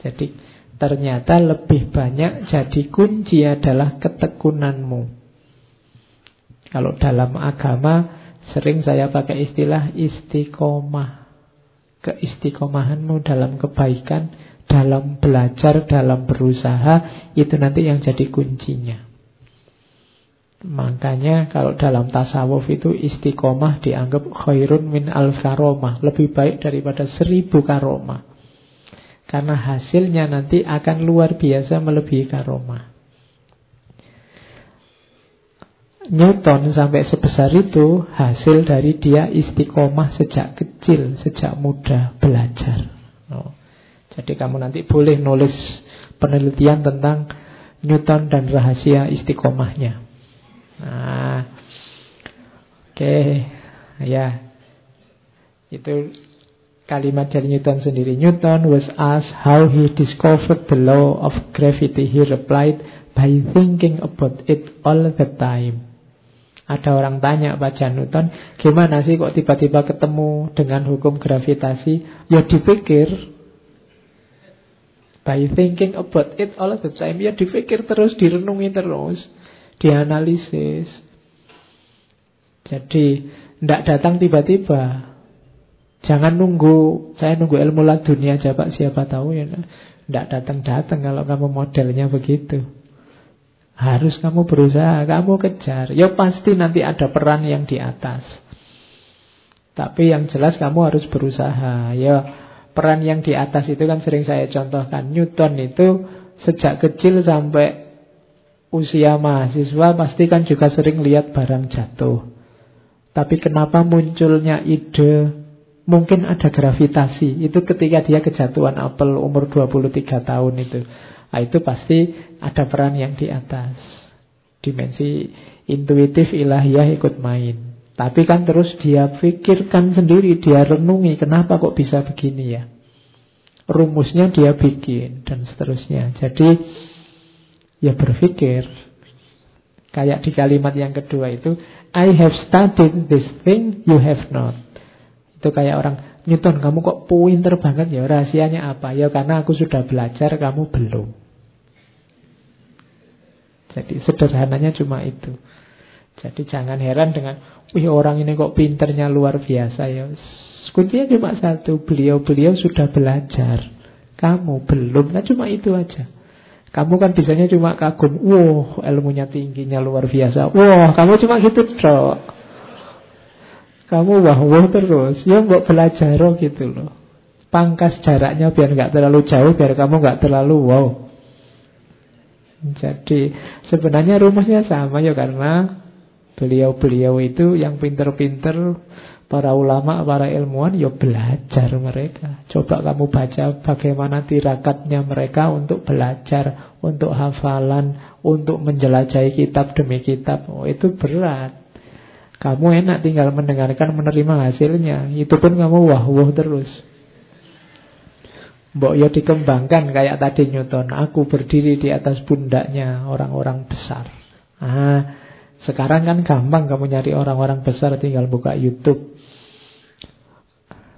Speaker 1: Jadi ternyata lebih banyak jadi kunci adalah ketekunanmu. Kalau dalam agama sering saya pakai istilah istiqomah. Keistiqomahanmu dalam kebaikan, dalam belajar, dalam berusaha, itu nanti yang jadi kuncinya. Makanya kalau dalam tasawuf itu istiqomah dianggap khairun min al karomah. Lebih baik daripada seribu karomah. Karena hasilnya nanti akan luar biasa melebihi karomah. Newton sampai sebesar itu hasil dari dia istiqomah sejak kecil, sejak muda belajar. Oh. Jadi kamu nanti boleh nulis penelitian tentang Newton dan rahasia istiqomahnya. Nah, oke, okay. ya, itu Kalimat dari Newton sendiri. Newton was asked how he discovered the law of gravity. He replied, by thinking about it all the time. Ada orang tanya pada Newton, gimana sih kok tiba-tiba ketemu dengan hukum gravitasi? Ya dipikir. By thinking about it all the time. Ya dipikir terus, direnungi terus. Dianalisis. Jadi, tidak datang tiba-tiba. Jangan nunggu, saya nunggu ilmu dunia aja Pak, siapa tahu ya. Tidak datang-datang kalau kamu modelnya begitu. Harus kamu berusaha, kamu kejar. Ya pasti nanti ada peran yang di atas. Tapi yang jelas kamu harus berusaha. Ya peran yang di atas itu kan sering saya contohkan. Newton itu sejak kecil sampai usia mahasiswa pasti kan juga sering lihat barang jatuh. Tapi kenapa munculnya ide Mungkin ada gravitasi Itu ketika dia kejatuhan apel umur 23 tahun itu nah, Itu pasti ada peran yang di atas. Dimensi intuitif ilahiyah ikut main. Tapi kan terus dia pikirkan sendiri Dia renungi kenapa kok bisa begini ya? Rumusnya dia bikin Dan seterusnya. Jadi ya berpikir. Kayak di kalimat yang kedua itu I have studied this thing you have not. Itu kayak orang, Newton kamu kok pinter banget ya, rahasianya apa? Ya karena aku sudah belajar, kamu belum. Jadi sederhananya cuma itu. Jadi jangan heran dengan, wih orang ini kok pinternya luar biasa ya. Kuncinya cuma satu, beliau-beliau sudah belajar. Kamu belum, nah cuma itu aja. Kamu kan bisanya cuma kagum, wah ilmunya tingginya luar biasa. Wah, kamu cuma gitu, Cok. Kamu wah-wah terus. Ya mau belajar gitu loh. Pangkas jaraknya biar nggak terlalu jauh Biar kamu nggak terlalu wow. Jadi sebenarnya rumusnya sama ya Karena beliau-beliau itu yang pinter-pinter Para ulama, para ilmuwan Ya belajar mereka. Coba kamu baca bagaimana tirakatnya mereka Untuk belajar Untuk hafalan Untuk menjelajahi kitab demi kitab. Oh itu berat kamu enak tinggal mendengarkan, menerima hasilnya. Itu pun kamu wah-wah terus. Mbok ya dikembangkan kayak tadi Newton. Aku berdiri di atas pundaknya orang-orang besar. Ah, sekarang kan gampang kamu nyari orang-orang besar tinggal buka YouTube.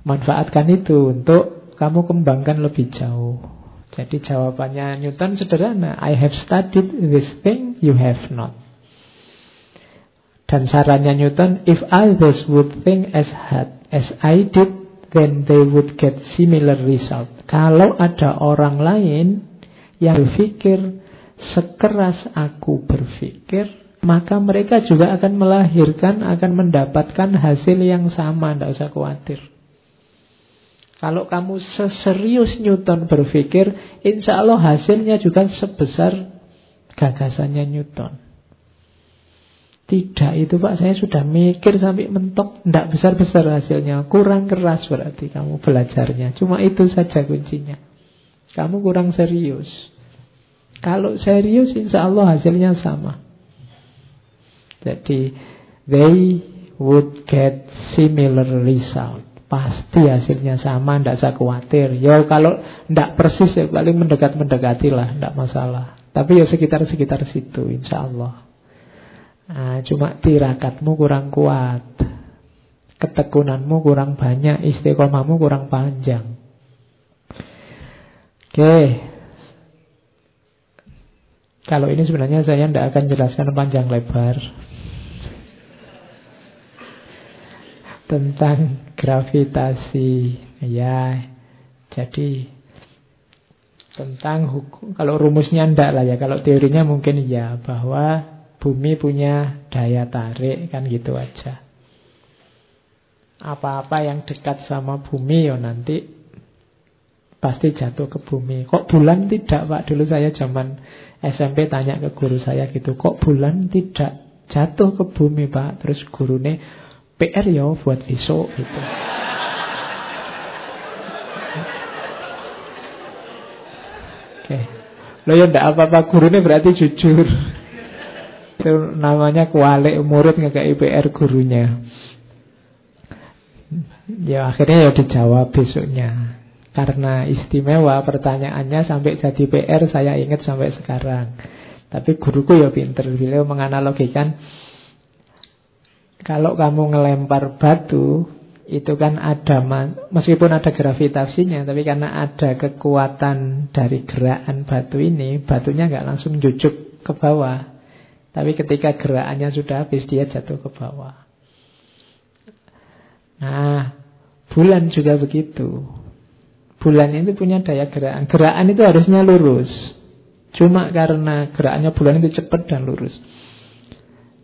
Speaker 1: Manfaatkan itu untuk kamu kembangkan lebih jauh. Jadi jawabannya Newton sederhana. I have studied this thing you have not. Dan sarannya Newton, if others would think as hard as I did, then they would get similar result. Kalau ada orang lain yang berpikir sekeras aku berpikir, maka mereka juga akan melahirkan, akan mendapatkan hasil yang sama, tidak usah khawatir. Kalau kamu seserius Newton berpikir, insya Allah hasilnya juga sebesar gagasannya Newton. Tidak itu Pak, saya sudah mikir sampai mentok, tidak besar-besar hasilnya. Kurang keras berarti kamu belajarnya. Cuma itu saja kuncinya. Kamu kurang serius. Kalau serius insya Allah hasilnya sama. Jadi, they would get similar result. Pasti hasilnya sama, tidak usah khawatir. Ya kalau tidak persis ya paling mendekat-mendekati lah, tidak masalah. Tapi ya sekitar-sekitar situ insya Allah. Nah, cuma tirakatmu kurang kuat. Ketekunanmu kurang banyak, istiqomahmu kurang panjang. Oke. Kalau ini sebenarnya saya tidak akan jelaskan panjang lebar. Tentang gravitasi. Ya, jadi tentang hukum kalau rumusnya ndak lah ya kalau teorinya mungkin ya bahwa bumi punya daya tarik kan gitu aja. Apa-apa yang dekat sama bumi ya nanti pasti jatuh ke bumi. Kok bulan tidak Pak? Dulu saya zaman SMP tanya ke guru saya gitu, kok bulan tidak jatuh ke bumi Pak? Terus gurune PR ya buat besok gitu. Oke. Okay. Lo ya ndak apa-apa gurunya berarti jujur. Itu namanya kualik murid nggak IPR gurunya. Ya akhirnya ya dijawab besoknya. Karena istimewa pertanyaannya sampai jadi PR saya ingat sampai sekarang. Tapi guruku ya pinter, beliau menganalogikan kalau kamu ngelempar batu itu kan ada meskipun ada gravitasinya tapi karena ada kekuatan dari gerakan batu ini batunya nggak langsung jujuk ke bawah tapi ketika gerakannya sudah habis dia jatuh ke bawah. Nah, bulan juga begitu. Bulan itu punya daya gerakan. Gerakan itu harusnya lurus. Cuma karena gerakannya bulan itu cepat dan lurus.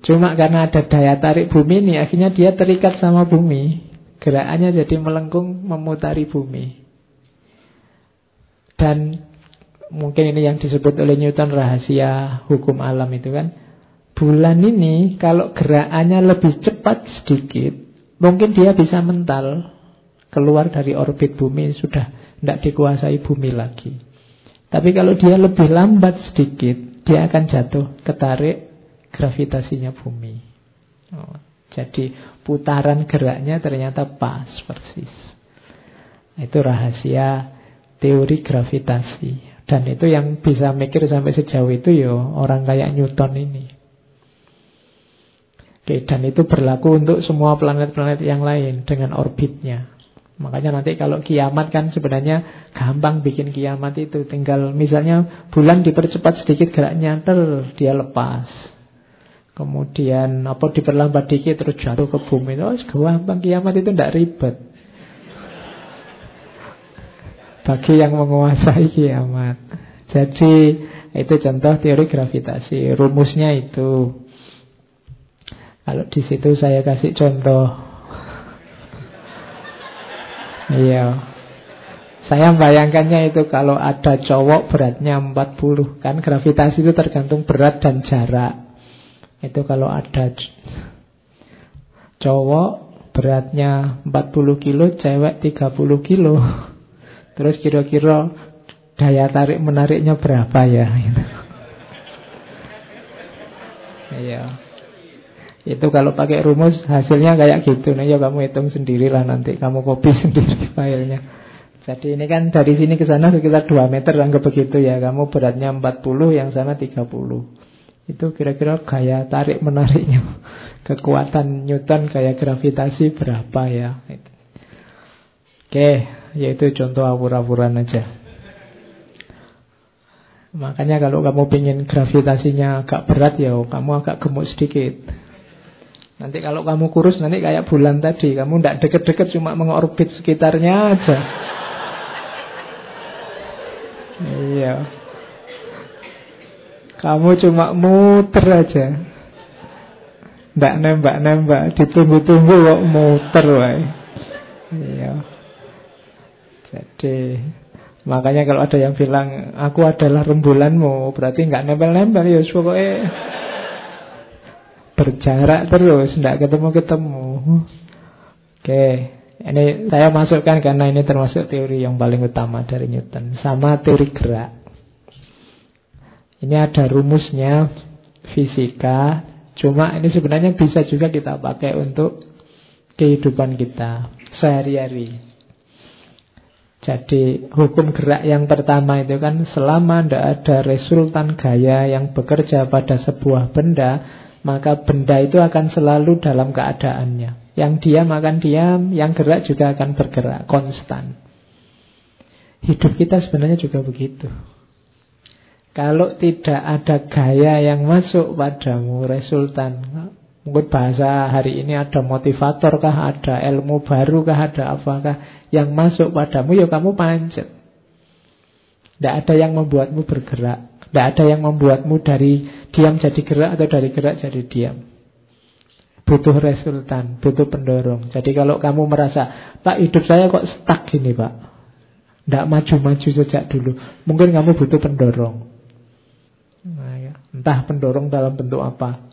Speaker 1: Cuma karena ada daya tarik bumi ini, akhirnya dia terikat sama bumi. Gerakannya jadi melengkung memutari bumi. Dan mungkin ini yang disebut oleh Newton rahasia hukum alam itu kan. Bulan ini kalau gerakannya lebih cepat sedikit, mungkin dia bisa mental keluar dari orbit bumi sudah tidak dikuasai bumi lagi. Tapi kalau dia lebih lambat sedikit, dia akan jatuh ketarik gravitasinya bumi. Oh, jadi putaran geraknya ternyata pas persis. Itu rahasia teori gravitasi. Dan itu yang bisa mikir sampai sejauh itu ya orang kayak Newton ini. Oke, dan itu berlaku untuk semua planet-planet yang lain dengan orbitnya. Makanya nanti kalau kiamat kan sebenarnya gampang bikin kiamat itu. Tinggal misalnya bulan dipercepat sedikit geraknya, ter dia lepas. Kemudian apa diperlambat dikit terus jatuh ke bumi. Oh, gampang kiamat itu tidak ribet. Bagi yang menguasai kiamat. Jadi itu contoh teori gravitasi. Rumusnya itu kalau di situ saya kasih contoh. Iya. Saya bayangkannya itu kalau ada cowok beratnya 40 Kan gravitasi itu tergantung berat dan jarak Itu kalau ada cowok beratnya 40 kilo Cewek 30 kilo Terus kira-kira daya tarik menariknya berapa ya Iya itu kalau pakai rumus hasilnya kayak gitu. Nah ya kamu hitung sendirilah nanti. Kamu copy sendiri filenya. Jadi ini kan dari sini ke sana sekitar 2 meter Anggap begitu ya. Kamu beratnya 40 yang sana 30 Itu kira-kira gaya tarik menariknya. Kekuatan Newton gaya gravitasi berapa ya? Oke Yaitu contoh awur-awuran aja. Makanya kalau kamu ingin gravitasinya agak berat ya Kamu agak gemuk sedikit Nanti kalau kamu kurus nanti kayak bulan tadi Kamu tidak deket-deket cuma mengorbit sekitarnya aja Iya Kamu cuma muter aja. Nggak nembak-nembak, ditunggu-tunggu kok muter wae. Iya. Jadi makanya kalau ada yang bilang aku adalah rembulanmu, berarti nggak nempel-nempel ya pokoknya berjarak terus, nggak ketemu-ketemu. Oke, ini saya masukkan karena ini termasuk teori yang paling utama dari Newton, sama teori gerak. Ini ada rumusnya fisika, cuma ini sebenarnya bisa juga kita pakai untuk kehidupan kita sehari-hari. Jadi hukum gerak yang pertama itu kan selama tidak ada resultan gaya yang bekerja pada sebuah benda, maka benda itu akan selalu dalam keadaannya. Yang diam akan diam, yang gerak juga akan bergerak, konstan. Hidup kita sebenarnya juga begitu. Kalau tidak ada gaya yang masuk padamu, resultan, mungkin bahasa hari ini ada motivator kah, ada ilmu baru kah, ada apakah yang masuk padamu, ya kamu pancet. Tidak ada yang membuatmu bergerak. Tidak ada yang membuatmu dari diam jadi gerak atau dari gerak jadi diam. Butuh resultan, butuh pendorong. Jadi kalau kamu merasa, Pak hidup saya kok stuck gini Pak. Tidak maju-maju sejak dulu. Mungkin kamu butuh pendorong. Nah, ya. Entah pendorong dalam bentuk apa.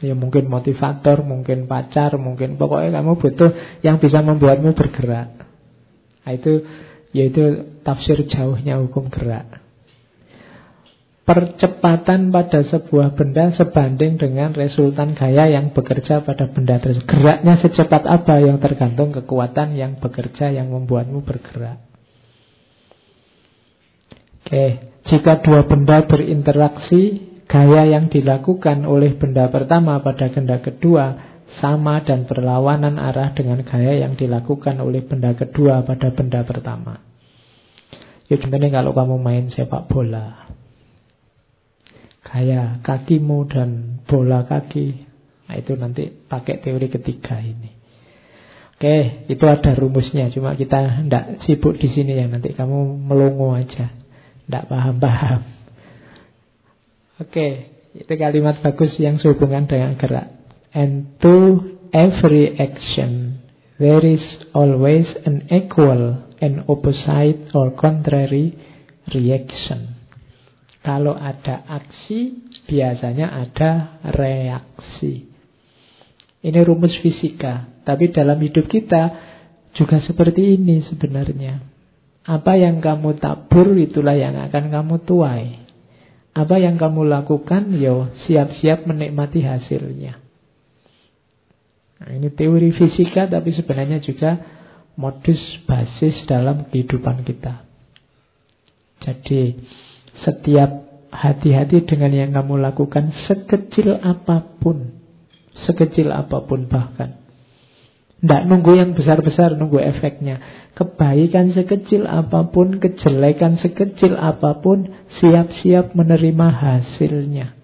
Speaker 1: Ya mungkin motivator, mungkin pacar, mungkin pokoknya kamu butuh yang bisa membuatmu bergerak. Nah, itu yaitu tafsir jauhnya hukum gerak. Percepatan pada sebuah benda sebanding dengan resultan gaya yang bekerja pada benda tersebut. Geraknya secepat apa yang tergantung kekuatan yang bekerja yang membuatmu bergerak. Oke, jika dua benda berinteraksi, gaya yang dilakukan oleh benda pertama pada benda kedua sama dan berlawanan arah dengan gaya yang dilakukan oleh benda kedua pada benda pertama. Ya contohnya kalau kamu main sepak bola. Gaya kakimu dan bola kaki. Nah, itu nanti pakai teori ketiga ini. Oke, itu ada rumusnya. Cuma kita tidak sibuk di sini ya. Nanti kamu melongo aja. Tidak paham-paham. Oke, itu kalimat bagus yang sehubungan dengan gerak. And to every action, there is always an equal and opposite or contrary reaction. Kalau ada aksi, biasanya ada reaksi. Ini rumus fisika. Tapi dalam hidup kita juga seperti ini sebenarnya. Apa yang kamu tabur itulah yang akan kamu tuai. Apa yang kamu lakukan, yo siap-siap menikmati hasilnya. Nah, ini teori fisika tapi sebenarnya juga modus basis dalam kehidupan kita. Jadi setiap hati-hati dengan yang kamu lakukan sekecil apa pun. Sekecil apa pun bahkan. Tidak nunggu yang besar-besar, nunggu efeknya. Kebaikan sekecil apa pun, kejelekan sekecil apa pun, siap-siap menerima hasilnya.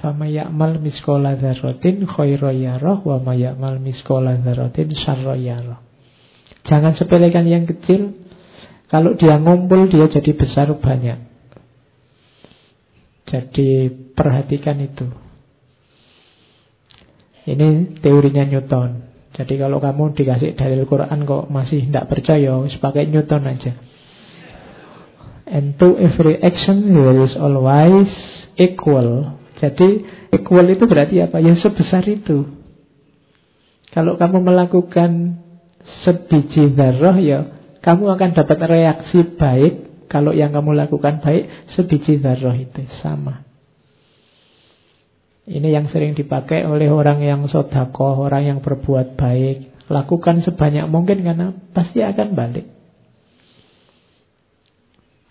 Speaker 1: Fama ya'mal miskola wa ma ya'mal miskola syarroyarah. Jangan sepelekan yang kecil. Kalau dia ngumpul, dia jadi besar banyak. Jadi perhatikan itu. Ini teorinya Newton. Jadi kalau kamu dikasih dalil Quran kok masih tidak percaya, pakai Newton aja. And to every action there is always equal. Jadi equal itu berarti apa? Ya sebesar itu. Kalau kamu melakukan sebiji darah ya kamu akan dapat reaksi baik kalau yang kamu lakukan baik sebiji darah itu sama. Ini yang sering dipakai oleh orang yang sodako, orang yang berbuat baik. Lakukan sebanyak mungkin karena pasti akan balik.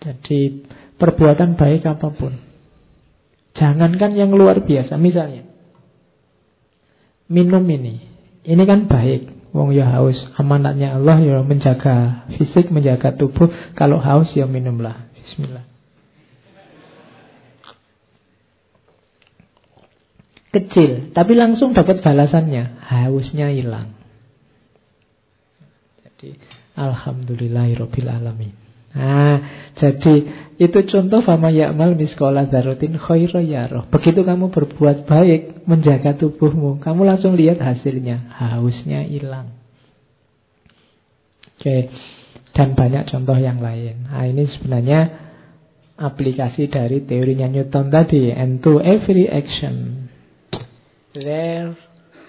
Speaker 1: Jadi perbuatan baik apa pun. Jangankan yang luar biasa. Misalnya, minum ini. Ini kan baik. Wong ya haus. Amanatnya Allah ya menjaga fisik, menjaga tubuh. Kalau haus ya minumlah. Bismillah. Kecil, tapi langsung dapat balasannya. Hausnya hilang. Jadi, Alhamdulillahirobbilalamin. Nah, jadi itu contoh fama ya'mal miskola darutin khaira yaroh. Begitu kamu berbuat baik, menjaga tubuhmu, kamu langsung lihat hasilnya. Hausnya hilang. Oke, dan banyak contoh yang lain. Nah, ini sebenarnya aplikasi dari teorinya Newton tadi. And to every action, there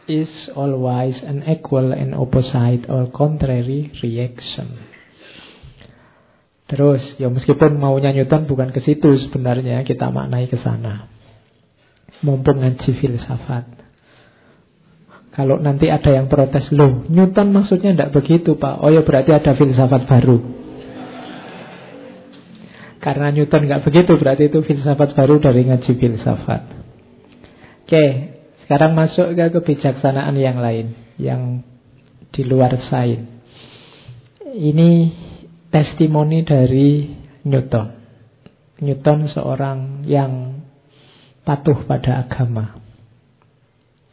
Speaker 1: is always an equal and opposite or contrary reaction. Terus, ya meskipun maunya Newton bukan ke situ sebenarnya, kita maknai ke sana. Mumpung ngaji filsafat. Kalau nanti ada yang protes, loh Newton maksudnya tidak begitu Pak. Oh ya berarti ada filsafat baru. Karena Newton nggak begitu, berarti itu filsafat baru dari ngaji filsafat. Oke, sekarang masuk ke kebijaksanaan yang lain, yang di luar sains. Ini testimoni dari Newton. Newton seorang yang patuh pada agama.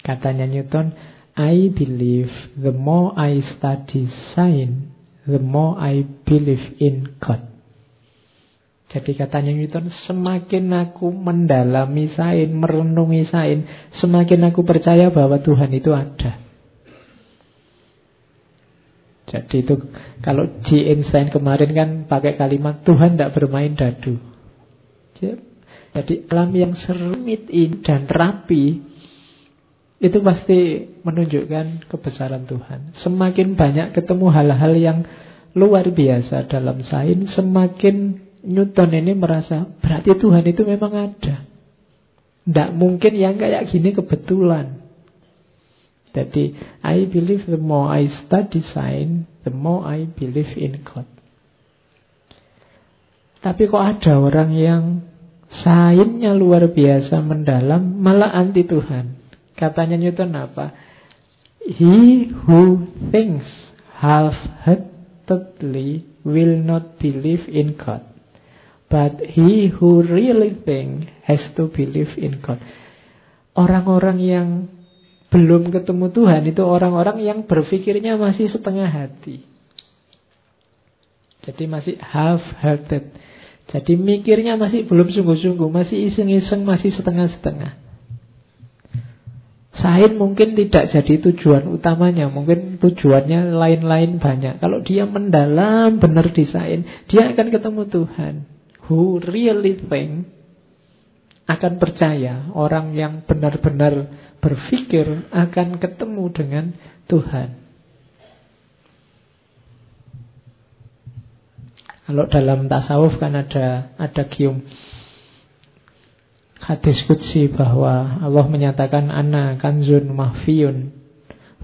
Speaker 1: Katanya Newton, I believe the more I study science, the more I believe in God. Jadi katanya Newton, semakin aku mendalami sains, merenungi sains, semakin aku percaya bahwa Tuhan itu ada. Jadi itu kalau G. Einstein kemarin kan pakai kalimat Tuhan tidak bermain dadu. Jadi alam yang serumit dan rapi itu pasti menunjukkan kebesaran Tuhan. Semakin banyak ketemu hal-hal yang luar biasa dalam sains, semakin Newton ini merasa berarti Tuhan itu memang ada. Tidak mungkin yang kayak gini kebetulan. Jadi, I believe the more I study science, the more I believe in God. Tapi kok ada orang yang sainsnya luar biasa mendalam, malah anti Tuhan. Katanya Newton apa? He who thinks half-heartedly will not believe in God. But he who really think has to believe in God. Orang-orang yang belum ketemu Tuhan itu orang-orang yang berpikirnya masih setengah hati. Jadi masih half-hearted. Jadi mikirnya masih belum sungguh-sungguh, masih iseng-iseng, masih setengah-setengah. Sain mungkin tidak jadi tujuan utamanya Mungkin tujuannya lain-lain banyak Kalau dia mendalam benar di sain Dia akan ketemu Tuhan Who really think Akan percaya Orang yang benar-benar berpikir Akan ketemu dengan Tuhan Kalau dalam tasawuf kan ada Ada gium hadis kutsi bahwa Allah menyatakan ana kanzun mahfiyun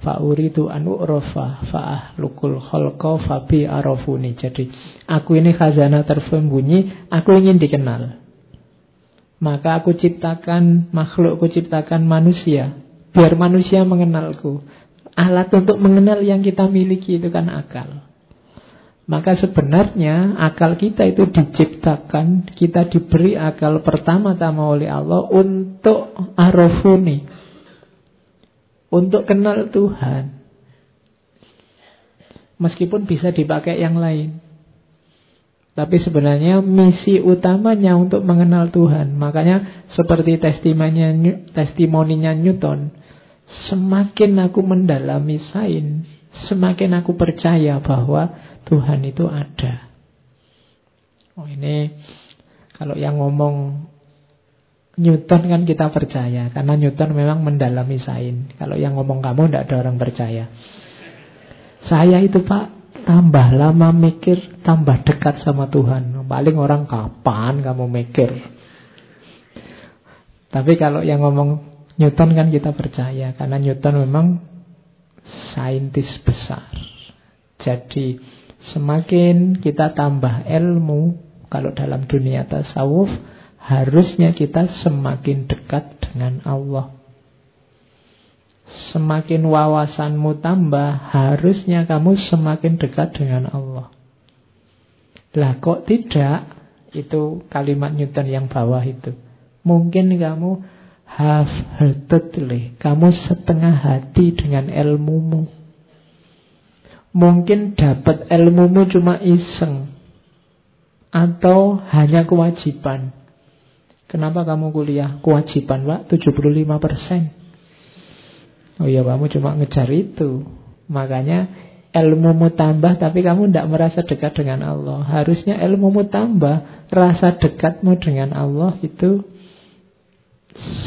Speaker 1: fa'uridu anu rofa fa'ahlukul kholqa fabi arafuni. Jadi aku ini khazanah tersembunyi, aku ingin dikenal. Maka aku ciptakan makhluk, aku ciptakan manusia. Biar manusia mengenalku. Alat untuk mengenal yang kita miliki itu kan akal. Maka sebenarnya akal kita itu diciptakan, kita diberi akal pertama-tama oleh Allah untuk arafuni. Untuk kenal Tuhan. Meskipun bisa dipakai yang lain. Tapi sebenarnya misi utamanya untuk mengenal Tuhan. Makanya seperti testimoninya, testimoninya Newton. Semakin aku mendalami sains, semakin aku percaya bahwa Tuhan itu ada. Oh ini kalau yang ngomong Newton kan kita percaya karena Newton memang mendalami sains. Kalau yang ngomong kamu tidak ada orang percaya. Saya itu Pak tambah lama mikir tambah dekat sama Tuhan. Paling orang kapan kamu mikir? Tapi kalau yang ngomong Newton kan kita percaya karena Newton memang saintis besar. Jadi Semakin kita tambah ilmu Kalau dalam dunia tasawuf Harusnya kita semakin dekat dengan Allah Semakin wawasanmu tambah Harusnya kamu semakin dekat dengan Allah Lah kok tidak Itu kalimat Newton yang bawah itu Mungkin kamu half-heartedly Kamu setengah hati dengan ilmumu Mungkin dapat ilmumu cuma iseng. atau hanya kewajiban? Kenapa kamu kuliah? Kewajiban, Pak, 75%. Oh iya, kamu cuma ngejar itu. Makanya ilmumu tambah tapi kamu tidak merasa dekat dengan Allah. Harusnya ilmumu tambah, rasa dekatmu dengan Allah itu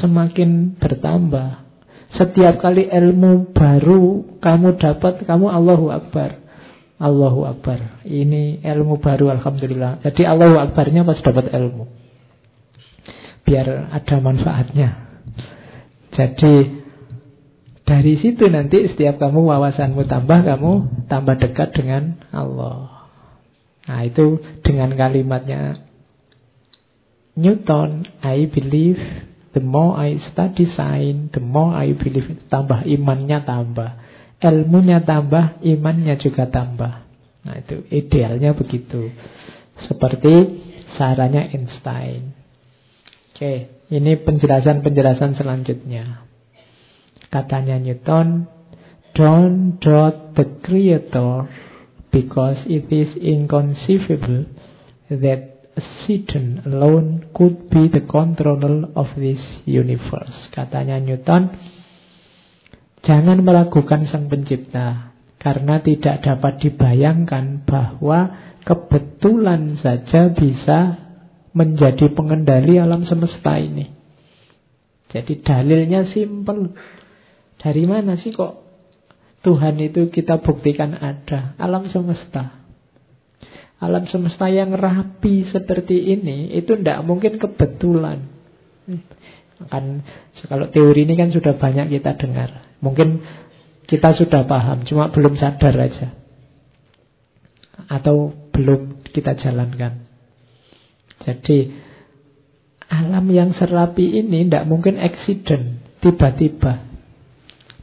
Speaker 1: semakin bertambah. Setiap kali ilmu baru kamu dapat, kamu Allahu Akbar. Allahu Akbar. Ini ilmu baru Alhamdulillah. Jadi Allahu Akbarnya pas dapat ilmu. Biar ada manfaatnya. Jadi dari situ nanti setiap kamu wawasanmu tambah, kamu tambah dekat dengan Allah. Nah itu dengan kalimatnya Newton, I believe the more I study science, the more I believe. Tambah imannya tambah. Ilmunya tambah, imannya juga tambah. Nah itu idealnya begitu. Seperti sarannya Einstein. Oke, ini penjelasan-penjelasan selanjutnya. Katanya Newton, don't doubt the creator because it is inconceivable that Satan alone could be the controller of this universe. Katanya Newton, Jangan meragukan sang pencipta Karena tidak dapat dibayangkan bahwa kebetulan saja bisa menjadi pengendali alam semesta ini. Jadi dalilnya simpel. Dari mana sih kok Tuhan itu kita buktikan ada? Alam semesta. Alam semesta yang rapi seperti ini itu tidak mungkin kebetulan. Kan kalau teori ini kan sudah banyak kita dengar. Mungkin kita sudah paham, cuma belum sadar aja. Atau belum kita jalankan. Jadi alam yang serapi ini tidak mungkin accident, tiba-tiba.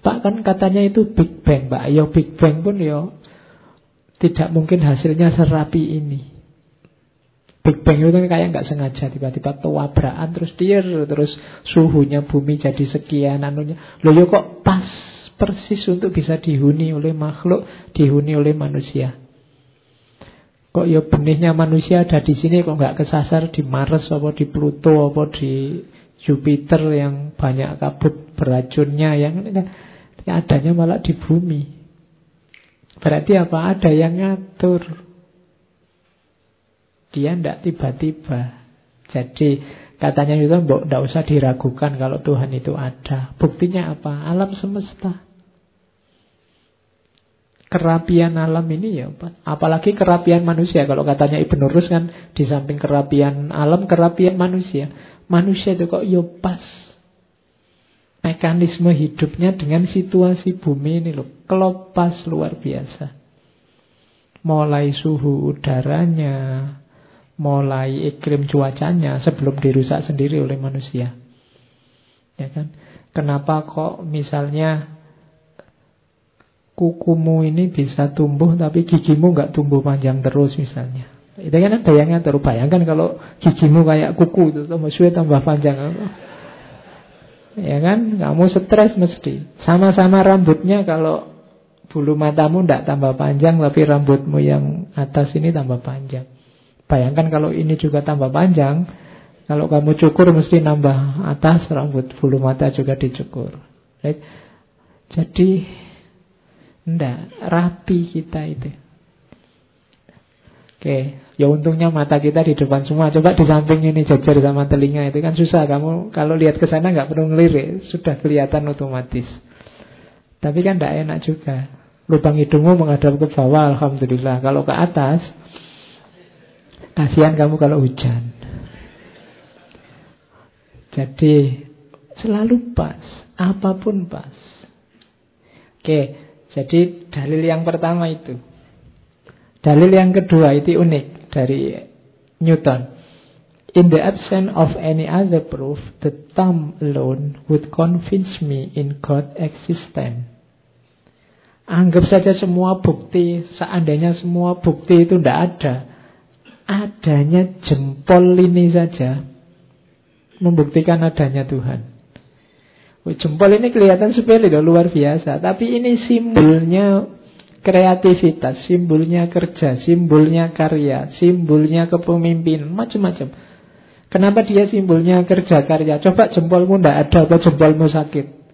Speaker 1: Pak kan katanya itu Big Bang, Pak. Ya Big Bang pun ya tidak mungkin hasilnya serapi ini. Big Bang itu kan kayak nggak sengaja tiba-tiba tabrakan terus dia terus suhunya bumi jadi sekian anunya. Loh ya kok pas persis untuk bisa dihuni oleh makhluk, dihuni oleh manusia. Kok ya benihnya manusia ada di sini kok nggak kesasar di Mars apa di Pluto apa di Jupiter yang banyak kabut beracunnya yang adanya malah di bumi. Berarti apa? Ada yang ngatur. Dia tidak tiba-tiba. Jadi katanya itu tidak usah diragukan kalau Tuhan itu ada. Buktinya apa? Alam semesta. Kerapian alam ini ya Apalagi kerapian manusia. Kalau katanya Ibn Rus kan di samping kerapian alam, kerapian manusia. Manusia itu kok ya pas. Mekanisme hidupnya dengan situasi bumi ini loh. Kelopas luar biasa. Mulai suhu udaranya, mulai iklim cuacanya sebelum dirusak sendiri oleh manusia. Ya kan? Kenapa kok misalnya kukumu ini bisa tumbuh tapi gigimu nggak tumbuh panjang terus misalnya. Itu kan ada yang ngatur. Bayangkan kalau gigimu kayak kuku itu tambah suwe tambah panjang. Ya kan? Kamu stres mesti. Sama-sama rambutnya kalau bulu matamu tidak tambah panjang tapi rambutmu yang atas ini tambah panjang. Bayangkan kalau ini juga tambah panjang, kalau kamu cukur mesti nambah atas rambut bulu mata juga dicukur. Right? Jadi ndak rapi kita itu. Oke, ya untungnya mata kita di depan semua. Coba di samping ini jajar sama telinga itu kan susah. Kamu kalau lihat ke sana nggak perlu ngelirik, sudah kelihatan otomatis. Tapi kan tidak enak juga. Lubang hidungmu menghadap ke bawah, alhamdulillah. Kalau ke atas, Kasihan kamu kalau hujan. Jadi selalu pas, apa pun pas. Oke, jadi dalil yang pertama itu. Dalil yang kedua itu unik dari Newton. In the absence of any other proof, the thumb alone would convince me in God existence. Anggap saja semua bukti, seandainya semua bukti itu tidak ada, adanya jempol ini saja membuktikan adanya Tuhan. Jempol ini kelihatan sepele luar biasa. Tapi ini simbolnya kreativitas, simbolnya kerja, simbolnya karya, simbolnya kepemimpinan, macam-macam. Kenapa dia simbolnya kerja karya? Coba jempolmu ndak ada apa jempolmu sakit?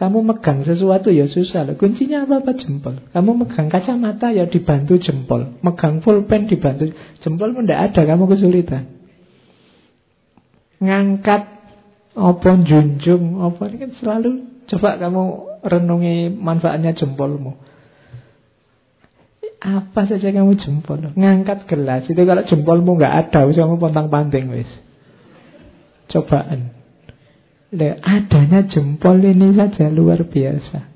Speaker 1: Kamu megang sesuatu ya susah loh. Kuncinya apa-apa jempol. Kamu megang kacamata ya dibantu jempol. Megang pulpen dibantu jempol pun tidak ada. Kamu kesulitan. Ngangkat apa junjung apa ini kan selalu coba kamu renungi manfaatnya jempolmu. Apa saja kamu jempol. Ngangkat gelas itu kalau jempolmu nggak ada, usah kamu pontang panting wis. Cobaan. Le, adanya jempol ini saja luar biasa.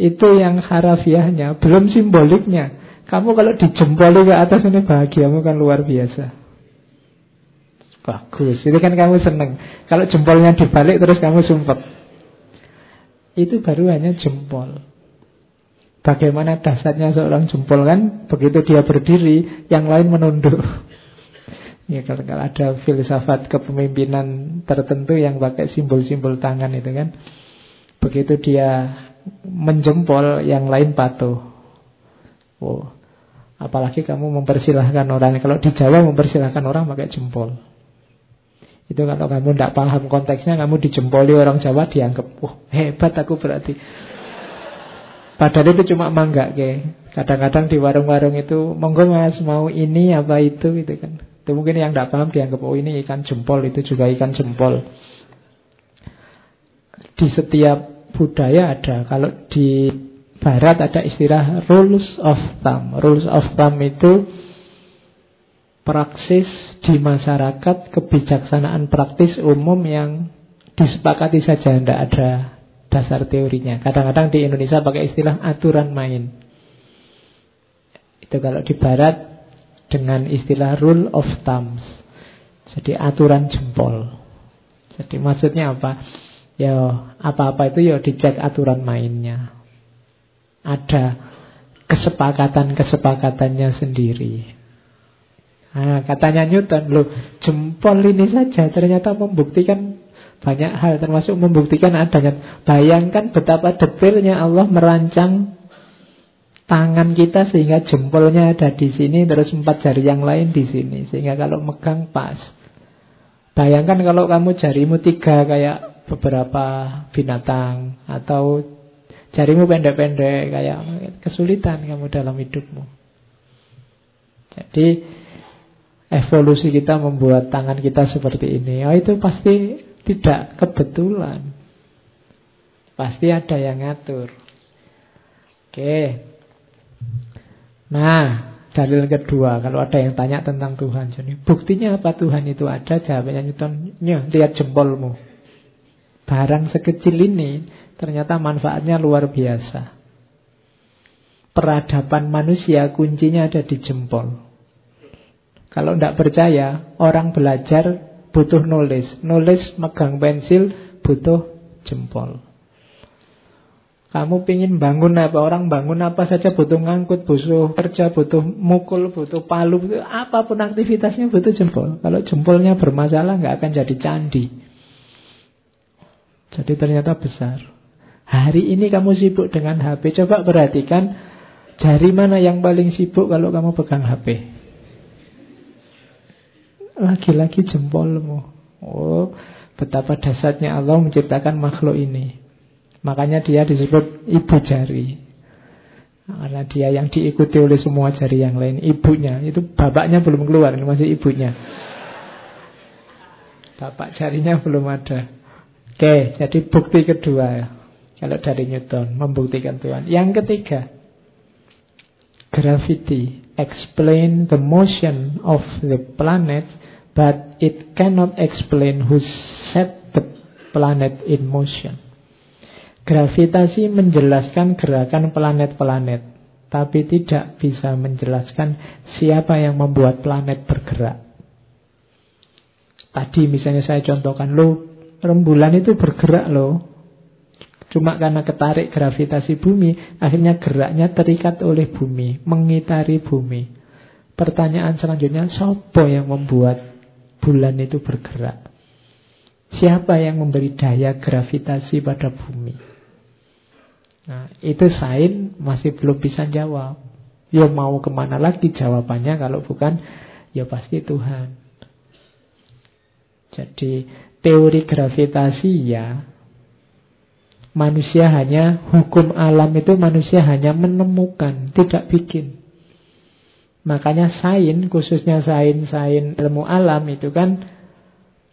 Speaker 1: Itu yang harafiahnya, belum simboliknya. Kamu kalau dijempoli ke atas ini bahagiamu kan luar biasa. Bagus, itu kan kamu seneng. Kalau jempolnya dibalik terus kamu sumpet. Itu baru hanya jempol. Bagaimana dasarnya seorang jempol kan? Begitu dia berdiri, yang lain menunduk. Ya kalau, kalau ada filsafat kepemimpinan tertentu yang pakai simbol-simbol tangan itu kan. Begitu dia menjempol yang lain patuh. Oh, apalagi kamu mempersilahkan orang. Kalau di Jawa mempersilahkan orang pakai jempol. Itu kalau kamu tidak paham konteksnya, kamu dijempoli orang Jawa dianggap, wah oh, hebat aku berarti. Padahal itu cuma mangga ke. Kadang-kadang di warung-warung itu, monggo mas mau ini apa itu gitu kan. Itu mungkin yang tidak paham dianggap oh ini ikan jempol itu juga ikan jempol. Di setiap budaya ada. Kalau di barat ada istilah rules of thumb. Rules of thumb itu praksis di masyarakat, kebijaksanaan praktis umum yang disepakati saja, tidak ada dasar teorinya. Kadang-kadang di Indonesia pakai istilah aturan main. Itu kalau di barat dengan istilah rule of thumbs. Jadi aturan jempol. Jadi maksudnya apa? Ya apa-apa itu ya dicek aturan mainnya. Ada kesepakatan-kesepakatannya sendiri. Nah, katanya Newton, loh jempol ini saja ternyata membuktikan banyak hal termasuk membuktikan adanya. Bayangkan betapa detailnya Allah merancang tangan kita sehingga jempolnya ada di sini terus empat jari yang lain di sini sehingga kalau megang pas. Bayangkan kalau kamu jarimu tiga kayak beberapa binatang atau jarimu pendek-pendek kayak kesulitan kamu dalam hidupmu. Jadi evolusi kita membuat tangan kita seperti ini. Oh itu pasti tidak kebetulan. Pasti ada yang ngatur. Oke, Nah, dalil kedua, kalau ada yang tanya tentang Tuhan, jadi buktinya apa Tuhan itu ada? Jawabnya Newton, lihat jempolmu. Barang sekecil ini ternyata manfaatnya luar biasa. Peradaban manusia kuncinya ada di jempol. Kalau tidak percaya, orang belajar butuh nulis. Nulis megang pensil butuh jempol. Kamu pingin bangun apa? Orang bangun apa saja butuh ngangkut, butuh kerja, butuh mukul, butuh palu, butuh apa pun aktivitasnya butuh jempol. Kalau jempolnya bermasalah nggak akan jadi candi. Jadi ternyata besar. Hari ini kamu sibuk dengan HP. Coba perhatikan jari mana yang paling sibuk kalau kamu pegang HP. Lagi-lagi jempolmu. Oh, betapa dasarnya Allah menciptakan makhluk ini. Makanya dia disebut ibu jari. Karena dia yang diikuti oleh semua jari yang lain. Ibunya, itu bapaknya belum keluar, ini masih ibunya. Bapak jarinya belum ada. Oke, jadi bukti kedua kalau dari Newton membuktikan Tuhan. Yang ketiga, gravity explain the motion of the planet, but it cannot explain who set the planet in motion. Gravitasi menjelaskan gerakan planet-planet, tapi tidak bisa menjelaskan siapa yang membuat planet bergerak. Tadi misalnya saya contohkan, lo rembulan itu bergerak loh. Cuma karena ketarik gravitasi bumi, akhirnya geraknya terikat oleh bumi, mengitari bumi. Pertanyaan selanjutnya, siapa yang membuat bulan itu bergerak? Siapa yang memberi daya gravitasi pada bumi? Nah, itu sain masih belum bisa jawab. Ya mau ke mana lagi jawabannya kalau bukan ya pasti Tuhan. Jadi teori gravitasi ya manusia hanya hukum alam itu manusia hanya menemukan, tidak bikin. Makanya sain, khususnya sain-sain ilmu alam itu kan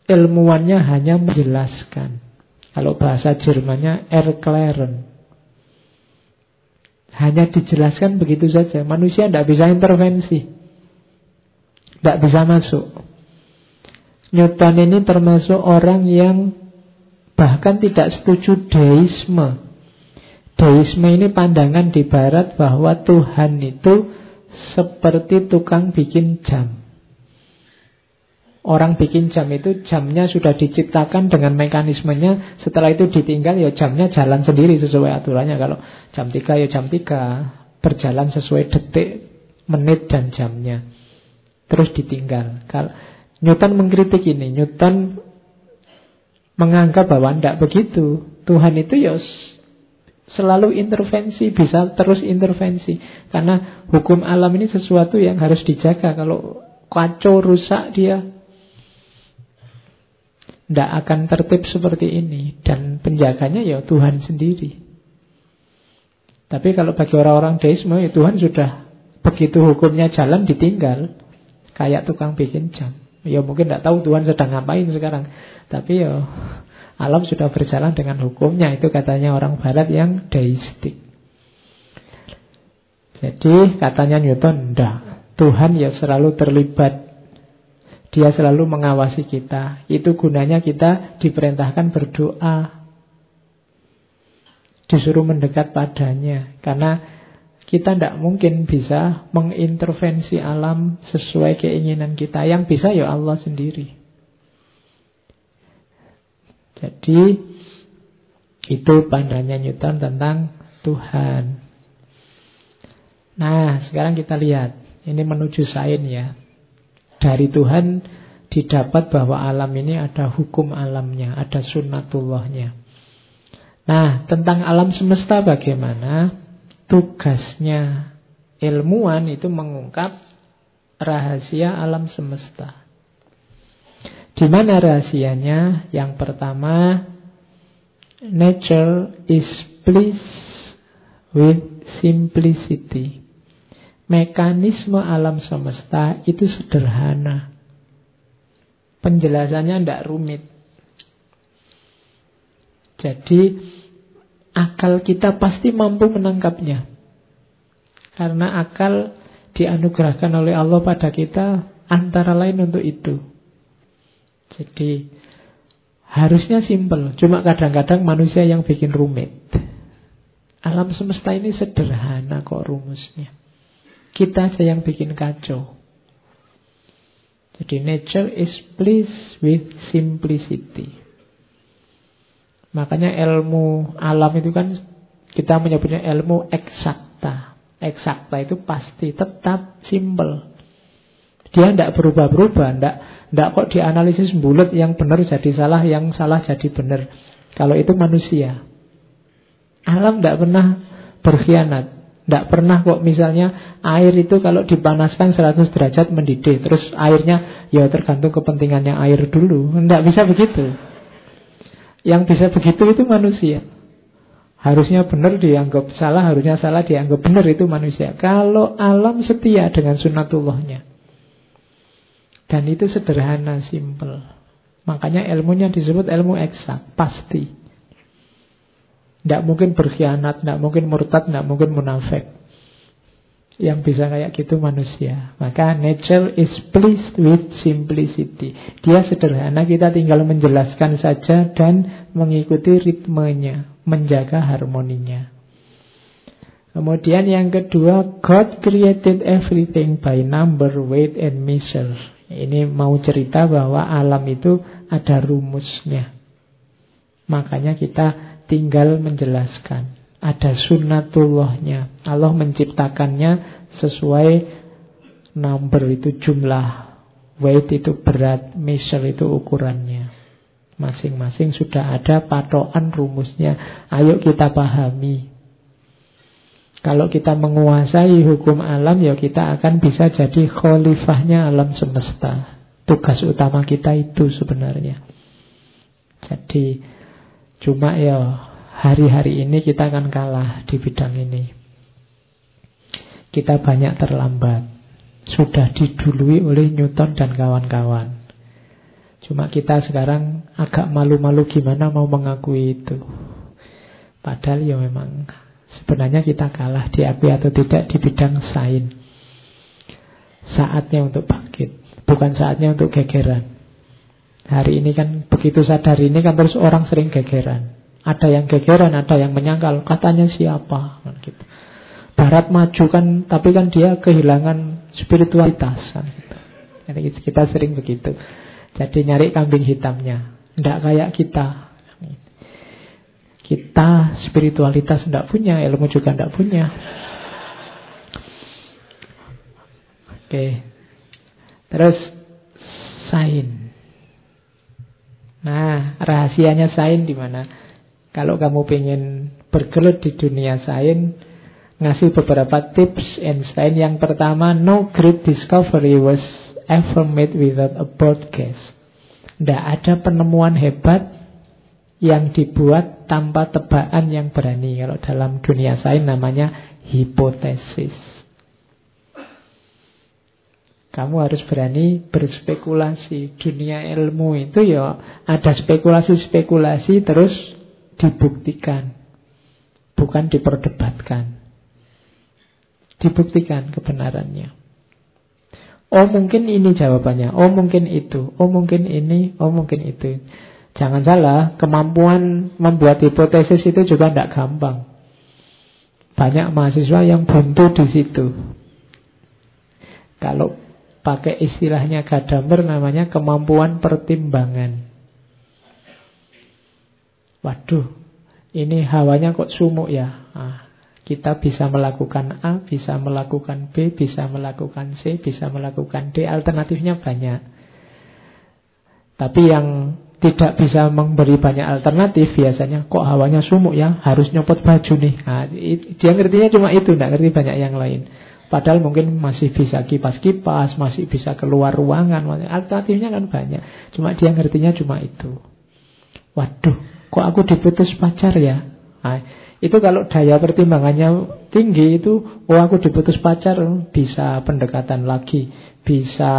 Speaker 1: ilmuwannya hanya menjelaskan. Kalau bahasa Jermannya erklären. Hanya dijelaskan begitu saja. Manusia tidak bisa intervensi. Tidak bisa masuk. Newton ini termasuk orang yang bahkan tidak setuju deisme. Deisme ini pandangan di barat bahwa Tuhan itu seperti tukang bikin jam. Orang bikin jam itu jamnya sudah diciptakan dengan mekanismenya. Setelah itu ditinggal ya jamnya jalan sendiri sesuai aturannya. Kalau jam 3 ya jam 3 Berjalan sesuai detik, menit dan jamnya. Terus ditinggal. Kalau Newton mengkritik ini Newton menganggap bahwa tidak begitu. Tuhan itu ya selalu intervensi, bisa terus intervensi. Karena hukum alam ini sesuatu yang harus dijaga. Kalau kacau, rusak dia, tidak akan tertib seperti ini. Dan penjaganya ya Tuhan sendiri. Tapi kalau bagi orang-orang deisme ya Tuhan sudah Begitu hukumnya jalan ditinggal. Kayak tukang bikin jam. Ya mungkin tidak tahu Tuhan sedang ngapain sekarang. Tapi ya Alam sudah berjalan dengan hukumnya Itu katanya orang barat yang deistik Jadi katanya Newton Tidak Tuhan ya selalu terlibat dia selalu mengawasi kita. Itu gunanya kita diperintahkan berdoa. Disuruh mendekat padanya. Karena kita tidak mungkin bisa mengintervensi alam sesuai keinginan kita. Yang bisa ya Allah sendiri. Jadi itu pandangannya Newton tentang Tuhan. Nah, sekarang kita lihat. Ini menuju sains ya. Dari Tuhan didapat bahwa alam ini ada hukum alamnya, ada sunnatullahnya. Nah, tentang alam semesta bagaimana? Tugasnya ilmuwan itu mengungkap rahasia alam semesta. Di mana rahasianya? Yang pertama, nature is pleased with simplicity. Mekanisme alam semesta itu sederhana. Penjelasannya tidak rumit. Jadi akal kita pasti mampu menangkapnya. Karena akal dianugerahkan oleh Allah pada kita antara lain untuk itu. Jadi harusnya simpel, cuma kadang-kadang manusia yang bikin rumit. Alam semesta ini sederhana kok rumusnya. Kita aja yang bikin kacau. Jadi nature is pleased with simplicity. Makanya ilmu alam itu kan kita menyebutnya ilmu eksakta. Eksakta itu pasti tetap simple. Dia tidak berubah-berubah, tidak tidak kok dianalisis bulat yang benar jadi salah, yang salah jadi benar. Kalau itu manusia. Alam tidak pernah berkhianat. Tidak pernah kok misalnya air itu kalau dipanaskan 100 derajat mendidih. Terus airnya ya tergantung kepentingannya air dulu. Tidak bisa begitu. Yang bisa begitu itu manusia. Harusnya benar dianggap salah, harusnya salah dianggap benar itu manusia. Kalau alam setia dengan sunatullahnya. Dan itu sederhana, simple. Makanya ilmunya disebut ilmu eksak, pasti. Tidak mungkin berkhianat, tidak mungkin murtad, tidak mungkin munafik. Yang bisa kayak gitu manusia. Maka nature is pleased with simplicity. Dia sederhana, kita tinggal menjelaskan saja dan mengikuti ritmenya, menjaga harmoninya. Kemudian yang kedua, God created everything by number, weight, and measure. Ini mau cerita bahwa alam itu ada rumusnya. Makanya kita tinggal menjelaskan. Ada sunnatullahnya. Allah menciptakannya sesuai number itu jumlah. Weight itu berat, measure itu ukurannya. Masing-masing sudah ada patokan rumusnya. Ayo kita pahami. Kalau kita menguasai hukum alam, ya kita akan bisa jadi khalifahnya alam semesta. Tugas utama kita itu sebenarnya. Jadi, cuma ya hari-hari ini kita akan kalah di bidang ini. Kita banyak terlambat. Sudah didului oleh Newton dan kawan-kawan. Cuma kita sekarang agak malu-malu gimana mau mengakui itu. Padahal ya memang Sebenarnya kita kalah diakui atau tidak di bidang sains. Saatnya untuk bangkit, bukan saatnya untuk gegeran. Hari ini kan begitu sadar ini kan terus orang sering gegeran. Ada yang gegeran, ada yang menyangkal. Katanya siapa? Kan gitu. Barat maju kan, tapi kan dia kehilangan spiritualitas kan gitu. Jadi kita sering begitu. Jadi nyari kambing hitamnya. Tidak kayak kita. Kita spiritualitas tidak punya, ilmu juga tidak punya. Oke. Terus sain. Nah, rahasianya sain di mana? Kalau kamu pengen bergelut di dunia sain, ngasih beberapa tips Einstein. Yang pertama, no great discovery was ever made without a broadcast. Tidak ada penemuan hebat yang dibuat tanpa tebakan yang berani. Kalau dalam dunia sains namanya hipotesis. Kamu harus berani berspekulasi. Dunia ilmu itu ya ada spekulasi-spekulasi terus dibuktikan. Bukan diperdebatkan. Dibuktikan kebenarannya. Oh mungkin ini jawabannya. Oh mungkin itu. Oh mungkin ini. Oh mungkin itu. Jangan salah, kemampuan membuat hipotesis itu juga tidak gampang. Banyak mahasiswa yang buntu di situ. Kalau pakai istilahnya Gadamer namanya kemampuan pertimbangan. Waduh, ini hawanya kok sumuk ya. Ah, kita bisa melakukan A, bisa melakukan B, bisa melakukan C, bisa melakukan D. Alternatifnya banyak. Tapi yang tidak bisa memberi banyak alternatif biasanya kok hawanya sumuk ya harus nyopot baju nih. Nah, dia ngertinya cuma itu tidak ngerti banyak yang lain. Padahal mungkin masih bisa kipas-kipas masih bisa keluar ruangan alternatifnya kan banyak. Cuma dia ngertinya cuma itu. Waduh kok aku diputus pacar ya? Nah, itu kalau daya pertimbangannya tinggi itu oh aku diputus pacar bisa pendekatan lagi bisa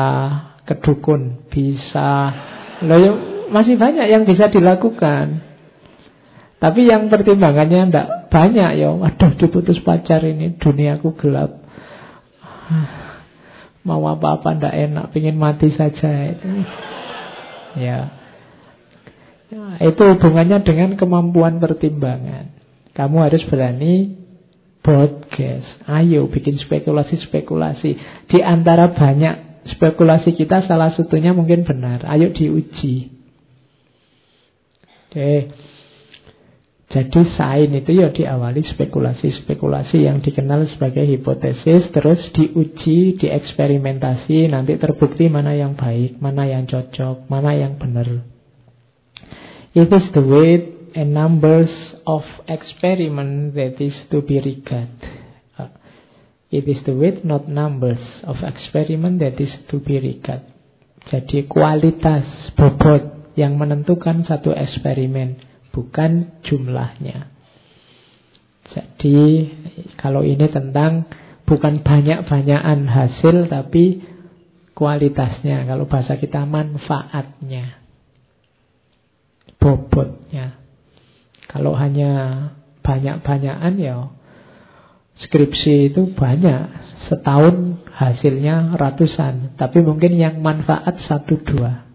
Speaker 1: kedukun bisa loh masih banyak yang bisa dilakukan. Tapi yang pertimbangannya tidak banyak ya. Waduh diputus pacar ini duniaku gelap. Mau apa-apa ndak enak, pingin mati saja. Ya. Itu hubungannya dengan kemampuan pertimbangan. Kamu harus berani broadcast. Ayo bikin spekulasi-spekulasi. Di antara banyak spekulasi kita salah satunya mungkin benar. Ayo diuji. Oke. Jadi sain itu ya diawali spekulasi-spekulasi yang dikenal sebagai hipotesis, terus diuji, dieksperimentasi, nanti terbukti mana yang baik, mana yang cocok, mana yang benar. It is the weight and numbers of experiment that is to be regarded. It is the weight, not numbers of experiment that is to be regarded. Jadi kualitas bobot yang menentukan satu eksperimen, bukan jumlahnya. Jadi kalau ini tentang bukan banyak-banyakan hasil tapi kualitasnya. Kalau bahasa kita manfaatnya. Bobotnya. Kalau hanya banyak-banyakan ya skripsi itu banyak. Setahun hasilnya ratusan. Tapi mungkin yang manfaat satu dua.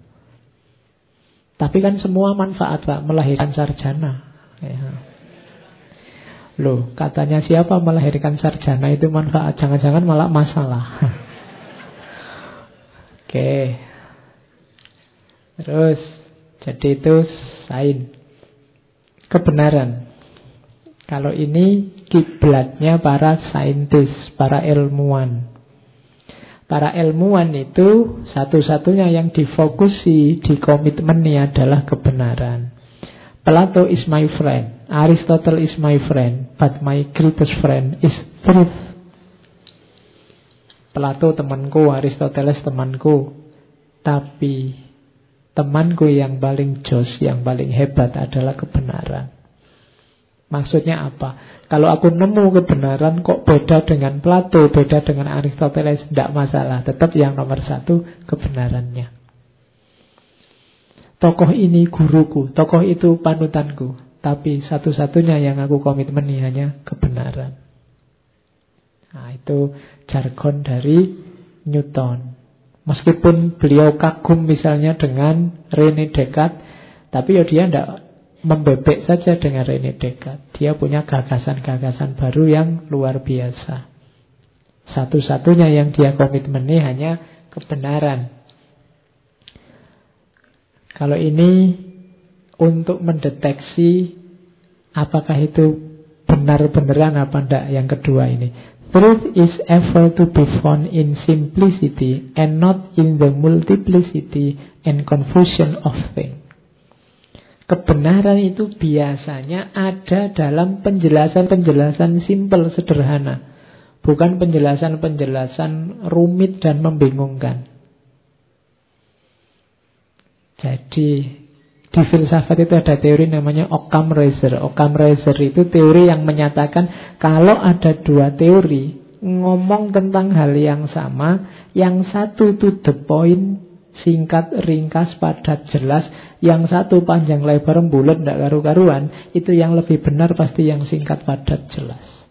Speaker 1: Tapi kan semua manfaat Pak Melahirkan sarjana. Ya. Loh katanya siapa melahirkan sarjana itu manfaat? Jangan-jangan malah masalah. Oke. Terus Jadi itu sain. Kebenaran. Kalau ini kiblatnya para saintis Para ilmuwan Para ilmuwan itu satu-satunya yang difokusi di komitmennya adalah kebenaran. Plato is my friend. Aristotle is my friend, but my greatest friend is truth. Plato temanku, Aristoteles temanku, tapi temanku yang paling jos, yang paling hebat adalah kebenaran. Maksudnya apa? Kalau aku nemu kebenaran kok beda dengan Plato, beda dengan Aristoteles, tidak masalah. Tetap yang nomor satu kebenarannya. Tokoh ini guruku, tokoh itu panutanku. Tapi satu-satunya yang aku komitmen hanya kebenaran. Nah itu jargon dari Newton. Meskipun beliau kagum misalnya dengan Rene Descartes, tapi ya dia tidak membebek saja dengan Rene Descartes. Dia punya gagasan-gagasan baru yang luar biasa. Satu-satunya yang dia komitmeni hanya kebenaran. Kalau ini untuk mendeteksi apakah itu benar-benaran apa enggak yang kedua ini. Truth is ever to be found in simplicity and not in the multiplicity and confusion of things. Kebenaran itu biasanya ada dalam penjelasan-penjelasan simpel, sederhana. Bukan penjelasan-penjelasan rumit dan membingungkan. Jadi di filsafat itu ada teori namanya Occam Razor. Occam Razor itu teori yang menyatakan kalau ada dua teori ngomong tentang hal yang sama, yang satu to the point, singkat, ringkas, padat, jelas. Yang satu panjang lebar bulat tidak karu-karuan, itu yang lebih benar pasti yang singkat, padat, jelas.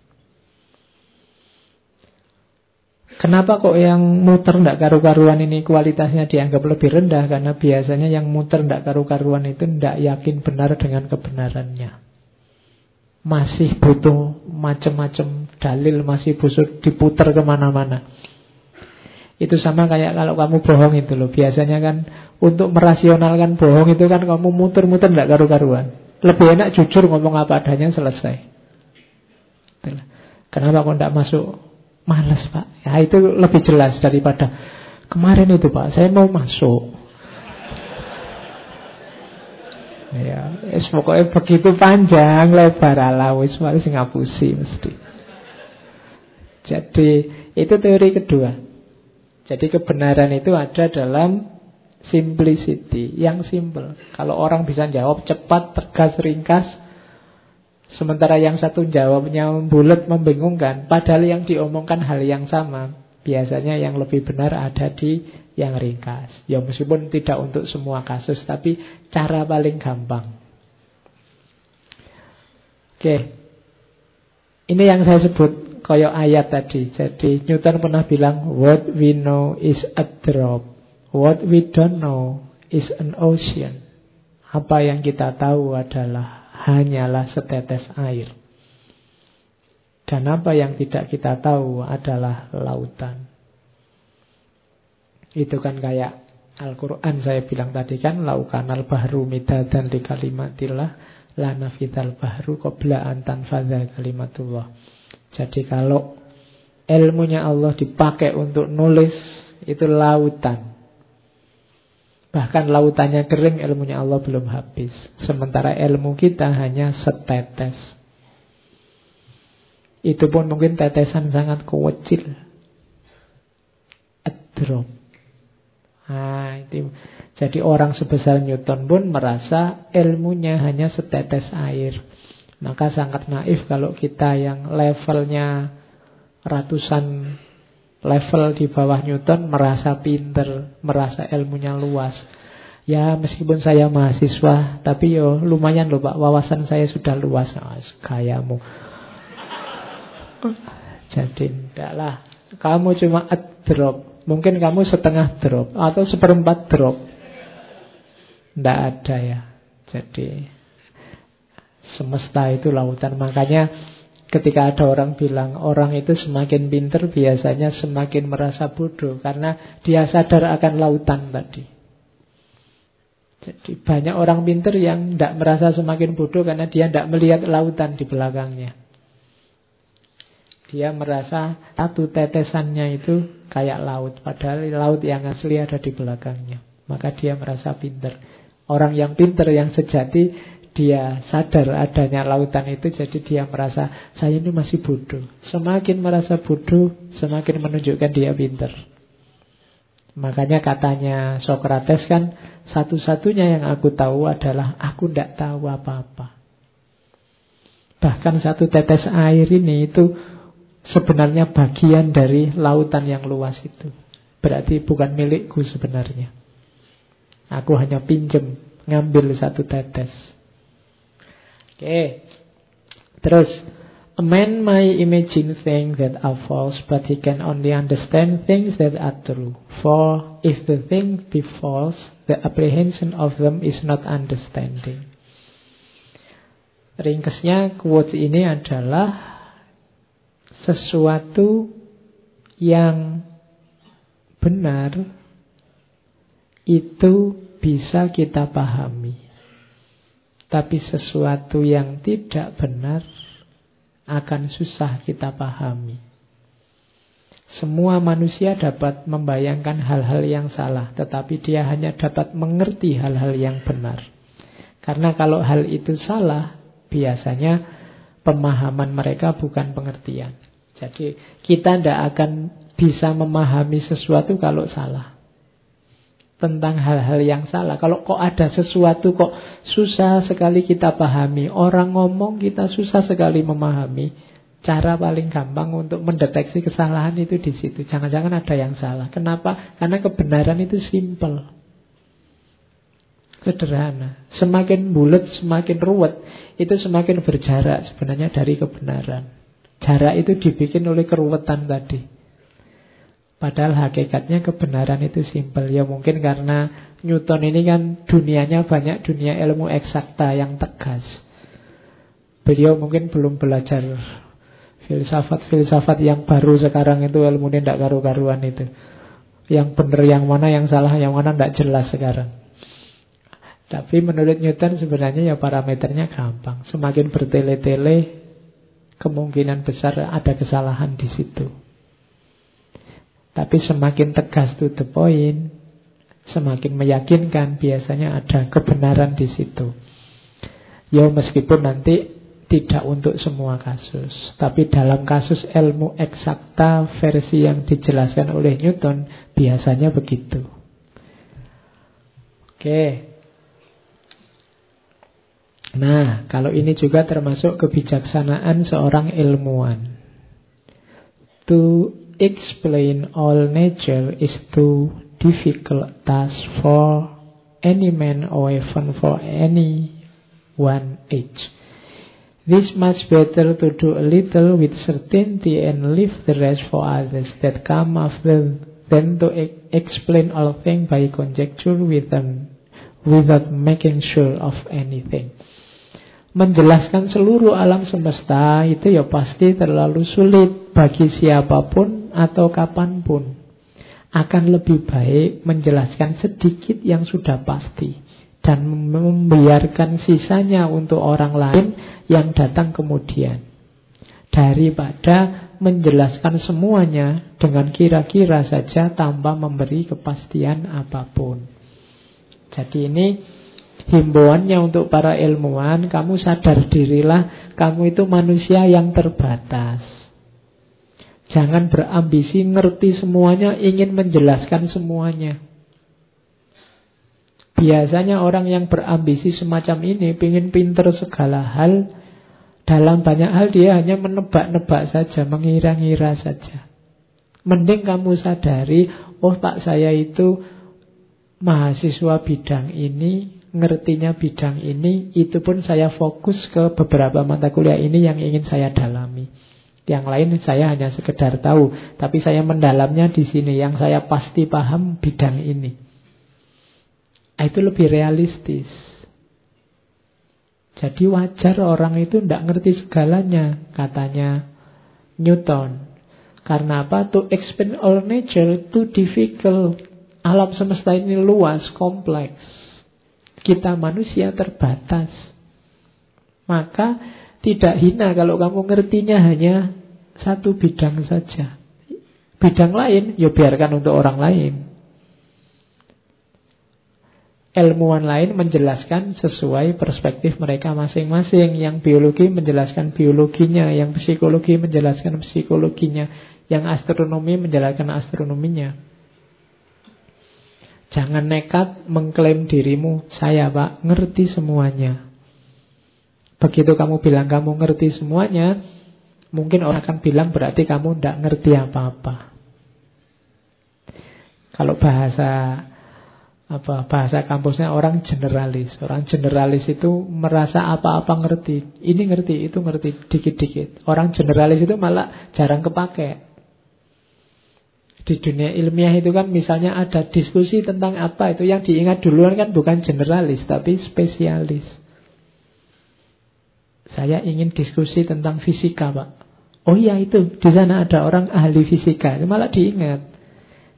Speaker 1: Kenapa kok yang muter tidak karu-karuan ini kualitasnya dianggap lebih rendah? Karena biasanya yang muter tidak karu-karuan itu tidak yakin benar dengan kebenarannya. Masih butuh macam-macam dalil, masih butuh diputar ke mana-mana. Itu sama kayak kalau kamu bohong itu loh. Biasanya kan untuk merasionalkan bohong itu kan kamu muter-muter tidak karu-karuan. Lebih enak jujur ngomong apa adanya selesai. Kenapa kok tidak masuk? Males pak. Ya itu lebih jelas daripada kemarin itu pak. Saya mau masuk. Ya, es pokoknya begitu panjang lebar ala wis wis ngapusi mesti. Jadi itu teori kedua. Jadi kebenaran itu ada dalam simplicity, yang simple. Kalau orang bisa jawab cepat, tegas, ringkas, sementara yang satu jawabnya bulat, membingungkan, padahal yang diomongkan hal yang sama. Biasanya yang lebih benar ada di yang ringkas. Ya meskipun tidak untuk semua kasus, tapi cara paling gampang. Oke. Ini yang saya sebut koyok ayat tadi. Jadi Newton pernah bilang what we know is a drop. What we don't know is an ocean. Apa yang kita tahu adalah hanyalah setetes air. Dan apa yang tidak kita tahu adalah lautan. Itu kan kayak Al-Quran saya bilang tadi kan Laukan al-bahru midadan di kalimatillah Lana fital bahru qabla antan fadha kalimatullah jadi kalau ilmunya Allah dipakai untuk nulis itu lautan. Bahkan lautannya kering, ilmunya Allah belum habis. Sementara ilmu kita hanya setetes. Itu pun mungkin tetesan sangat kecil. A. Nah, itu. Jadi orang sebesar Newton pun merasa ilmunya hanya setetes air. Maka sangat naif kalau kita yang levelnya ratusan level di bawah Newton merasa pinter, merasa ilmunya luas. Ya meskipun saya mahasiswa, tapi yo lumayan loh pak, wawasan saya sudah luas. Nah, kayamu. Jadi lah. Kamu cuma a drop. Mungkin kamu setengah drop atau seperempat drop. Tidak ada ya. Jadi Semesta itu lautan. Makanya ketika ada orang bilang orang itu semakin pinter biasanya semakin merasa bodoh karena dia sadar akan lautan tadi. Jadi banyak orang pinter yang tidak merasa semakin bodoh karena dia tidak melihat lautan di belakangnya. Dia merasa satu tetesannya itu kayak laut, padahal laut yang asli ada di belakangnya. Maka dia merasa pinter. Orang yang pinter yang sejati dia sadar adanya lautan itu jadi dia merasa saya ini masih bodoh. Semakin merasa bodoh, semakin menunjukkan dia pinter. Makanya katanya Socrates kan satu-satunya yang aku tahu adalah aku tidak tahu apa-apa. Bahkan satu tetes air ini itu sebenarnya bagian dari lautan yang luas itu. Berarti bukan milikku sebenarnya. Aku hanya pinjem ngambil satu tetes. Oke. Terus A man may imagine things that are false, but he can only understand things that are true. For if the thing be false, the apprehension of them is not understanding. Ringkesnya quote ini adalah sesuatu yang benar itu bisa kita pahami. Tapi sesuatu yang tidak benar akan susah kita pahami. Semua manusia dapat membayangkan hal-hal yang salah, tetapi dia hanya dapat mengerti hal-hal yang benar. Karena kalau hal itu salah, biasanya pemahaman mereka bukan pengertian. Jadi kita tidak akan bisa memahami sesuatu kalau salah tentang hal-hal yang salah. Kalau kok ada sesuatu kok susah sekali kita pahami. Orang ngomong kita susah sekali memahami. Cara paling gampang untuk mendeteksi kesalahan itu di situ. Jangan-jangan ada yang salah. Kenapa? Karena kebenaran itu simple. Sederhana. Semakin bulat, semakin ruwet. Itu semakin berjarak sebenarnya dari kebenaran. Jarak itu dibikin oleh keruwetan tadi. Padahal hakikatnya kebenaran itu simpel. Ya mungkin karena Newton ini kan dunianya banyak dunia ilmu eksakta yang tegas. Beliau mungkin belum belajar filsafat-filsafat yang baru sekarang itu ilmu ini tidak karu-karuan itu. Yang benar yang mana, yang salah yang mana tidak jelas sekarang. Tapi menurut Newton sebenarnya ya parameternya gampang. Semakin bertele-tele, kemungkinan besar ada kesalahan di situ. Tapi semakin tegas to the point, semakin meyakinkan biasanya ada kebenaran di situ. Ya meskipun nanti tidak untuk semua kasus, tapi dalam kasus ilmu eksakta versi yang dijelaskan oleh Newton biasanya begitu. Oke. Nah, kalau ini juga termasuk kebijaksanaan seorang ilmuwan. To explain all nature is too difficult task for any man or even for any one age. This much better to do a little with certainty and leave the rest for others that come after than to e explain all things by conjecture with them, without making sure of anything. Menjelaskan seluruh alam semesta itu ya pasti terlalu sulit bagi siapa pun atau kapan pun akan lebih baik menjelaskan sedikit yang sudah pasti dan membiarkan sisanya untuk orang lain yang datang kemudian daripada menjelaskan semuanya dengan kira-kira saja tanpa memberi kepastian apa pun. Jadi ini himbauannya untuk para ilmuwan, kamu sadar dirilah kamu itu manusia yang terbatas. Jangan berambisi ngerti semuanya, ingin menjelaskan semuanya. Biasanya orang yang berambisi semacam ini ingin pinter segala hal. Dalam banyak hal dia hanya menebak-nebak saja, mengira-ngira saja. Mending kamu sadari, oh pak saya itu mahasiswa bidang ini, ngertinya bidang ini, itu pun saya fokus ke beberapa mata kuliah ini yang ingin saya dalami. Yang lain saya hanya sekedar tahu, tapi saya mendalamnya di sini. Yang saya pasti paham bidang ini. Ah, itu lebih realistis. Jadi wajar orang itu tidak ngerti segalanya, katanya Newton. Karena apa? To explain all nature too difficult. Alam semesta ini luas, kompleks. Kita manusia terbatas. Maka tidak hina kalau kamu ngertinya hanya satu bidang saja. Bidang lain, ya biarkan untuk orang lain. ilmuwan lain menjelaskan sesuai perspektif mereka masing-masing. Yang biologi menjelaskan biologinya, yang psikologi menjelaskan psikologinya, yang astronomi menjelaskan astronominya. Jangan nekat mengklaim dirimu, saya pak, ngerti semuanya. Begitu kamu bilang kamu ngerti semuanya, mungkin orang akan bilang berarti kamu tidak ngerti apa-apa. Kalau bahasa apa bahasa kampusnya orang generalis. Orang generalis itu merasa apa-apa ngerti. Ini ngerti, itu ngerti dikit-dikit. Orang generalis itu malah jarang kepake. Di dunia ilmiah itu kan misalnya ada diskusi tentang apa itu yang diingat duluan kan bukan generalis tapi spesialis. Saya ingin diskusi tentang fisika, Pak. Oh iya itu, di sana ada orang ahli fisika, malah diingat.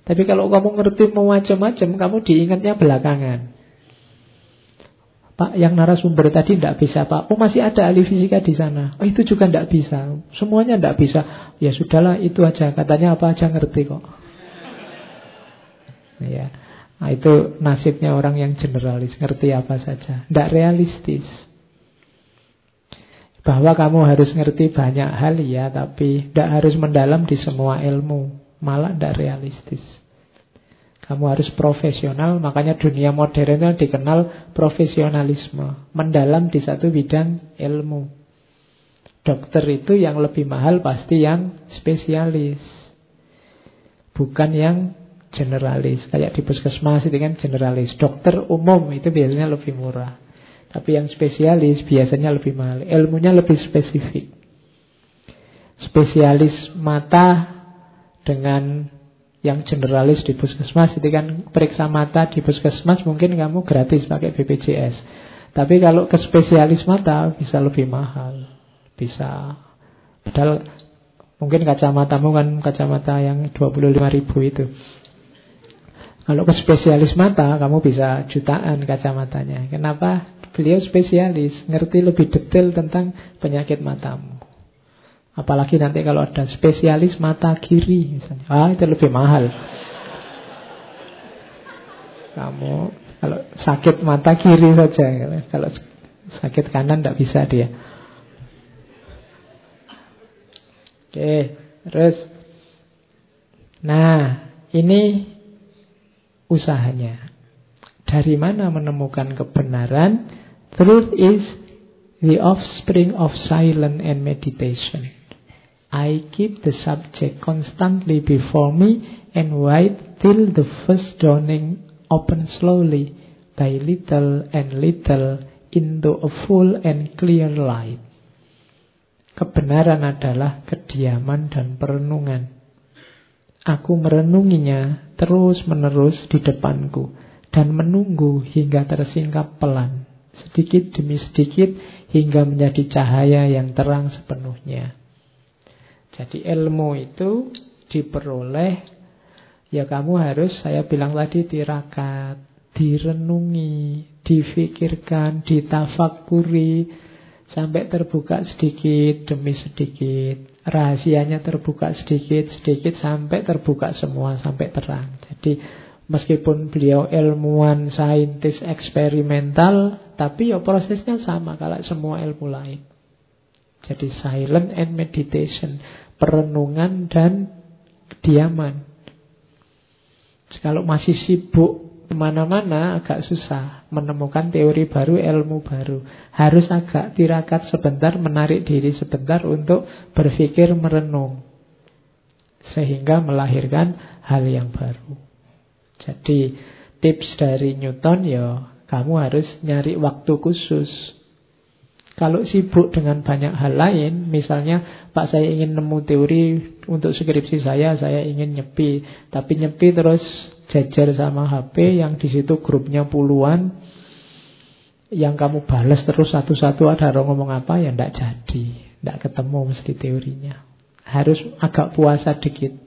Speaker 1: Tapi kalau kamu ngerti mau macam-macam, kamu diingatnya belakangan. Pak, yang narasumber tadi tidak bisa, Pak. Oh, masih ada ahli fisika di sana. Oh, itu juga tidak bisa. Semuanya tidak bisa. Ya sudahlah, itu aja. Katanya apa aja ngerti kok. Ya. Nah, itu nasibnya orang yang generalis, ngerti apa saja. Tidak realistis. Bahwa kamu harus ngerti banyak hal ya, tapi tidak harus mendalam di semua ilmu malah tidak realistis. Kamu harus profesional, makanya dunia modern itu dikenal profesionalisme, mendalam di satu bidang ilmu. Dokter itu yang lebih mahal pasti yang spesialis, bukan yang generalis. Kayak di puskesmas itu kan generalis. Dokter umum itu biasanya lebih murah. Tapi yang spesialis biasanya lebih mahal. Ilmunya lebih spesifik. Spesialis mata dengan yang generalis di puskesmas itu kan periksa mata di puskesmas mungkin kamu gratis pakai BPJS. Tapi kalau ke spesialis mata bisa lebih mahal. Bisa padahal mungkin kacamatamu kan kacamata yang 25 ribu itu. Kalau ke spesialis mata kamu bisa jutaan kacamatanya. Kenapa? Beliau spesialis, ngerti lebih detail tentang penyakit matamu. Apalagi nanti kalau ada spesialis mata kiri misalnya. Ah, itu lebih mahal. Kamu kalau sakit mata kiri saja, kalau sakit kanan tidak bisa dia. Oke, terus Nah, ini usahanya. Dari mana menemukan kebenaran? Truth is the offspring of silence and meditation. I keep the subject constantly before me and wait till the first dawning opens slowly by little and little into a full and clear light. Kebenaran adalah kediaman dan perenungan. Aku merenunginya terus-menerus di depanku dan menunggu hingga tersingkap pelan, sedikit demi sedikit hingga menjadi cahaya yang terang sepenuhnya. Jadi ilmu itu diperoleh ya kamu harus saya bilang tadi tirakat, direnungi, difikirkan, ditafakuri sampai terbuka sedikit demi sedikit. Rahasianya terbuka sedikit sedikit sampai terbuka semua sampai terang. Jadi meskipun beliau ilmuwan, saintis, eksperimental, tapi ya prosesnya sama kalau semua ilmu lain. Jadi silent and meditation perenungan dan kediaman. Kalau masih sibuk ke mana-mana agak susah menemukan teori baru, ilmu baru. Harus agak tirakat sebentar, menarik diri sebentar untuk berpikir merenung. Sehingga melahirkan hal yang baru. Jadi tips dari Newton ya kamu harus nyari waktu khusus kalau sibuk dengan banyak hal lain, misalnya Pak saya ingin nemu teori untuk skripsi saya, saya ingin nyepi, tapi nyepi terus jajar sama HP yang di situ grupnya puluhan, yang kamu balas terus satu-satu ada orang ngomong apa ya ndak jadi, ndak ketemu mesti teorinya. Harus agak puasa dikit.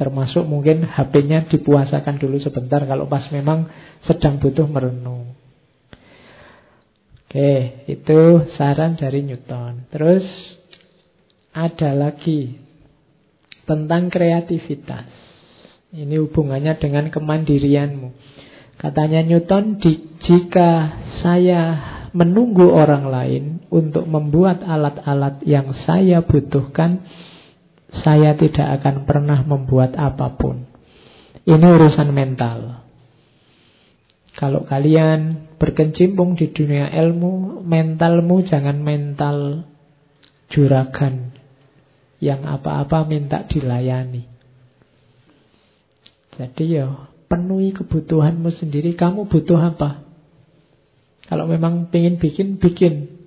Speaker 1: Termasuk mungkin HP-nya dipuasakan dulu sebentar kalau pas memang sedang butuh merenung. Oke, itu saran dari Newton. Terus ada lagi tentang kreativitas. Ini hubungannya dengan kemandirianmu. Katanya Newton, jika saya menunggu orang lain untuk membuat alat-alat yang saya butuhkan, saya tidak akan pernah membuat apa pun. Ini urusan mental. Kalau kalian berkecimpung di dunia ilmu, mentalmu jangan mental juragan yang apa-apa minta dilayani. Jadi ya penuhi kebutuhanmu sendiri. Kamu butuh apa? Kalau memang ingin bikin, bikin.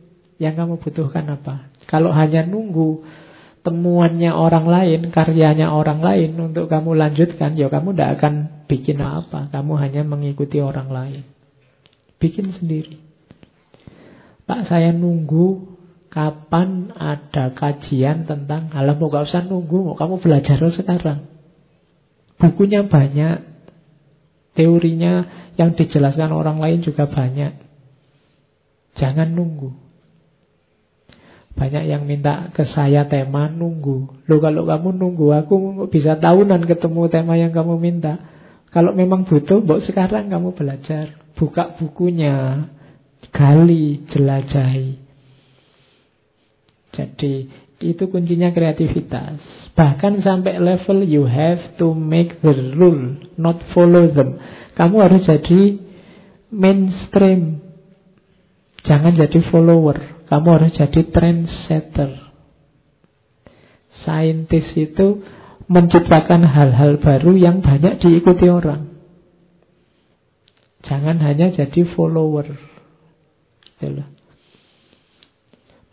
Speaker 1: Yang kamu butuhkan apa? Kalau hanya nunggu temuannya orang lain, karyanya orang lain untuk kamu lanjutkan, ya kamu tidak akan bikin apa. Kamu hanya mengikuti orang lain. Bikin sendiri. Pak saya nunggu kapan ada kajian tentang alam mau gak nunggu, mau kamu belajar sekarang. Bukunya banyak, Teorinya yang dijelaskan orang lain juga banyak. Jangan nunggu. Banyak yang minta ke saya tema nunggu. Loh kalau kamu nunggu aku bisa tahunan ketemu tema yang kamu minta. Kalau memang butuh, mbok sekarang kamu belajar. Buka bukunya, gali, jelajahi. Jadi itu kuncinya kreativitas. Bahkan sampai level you have to make the rule, not follow them. Kamu harus jadi mainstream. Jangan jadi follower. Kamu harus jadi trendsetter. Saintis itu menciptakan hal-hal baru yang banyak diikuti orang. Jangan hanya jadi follower.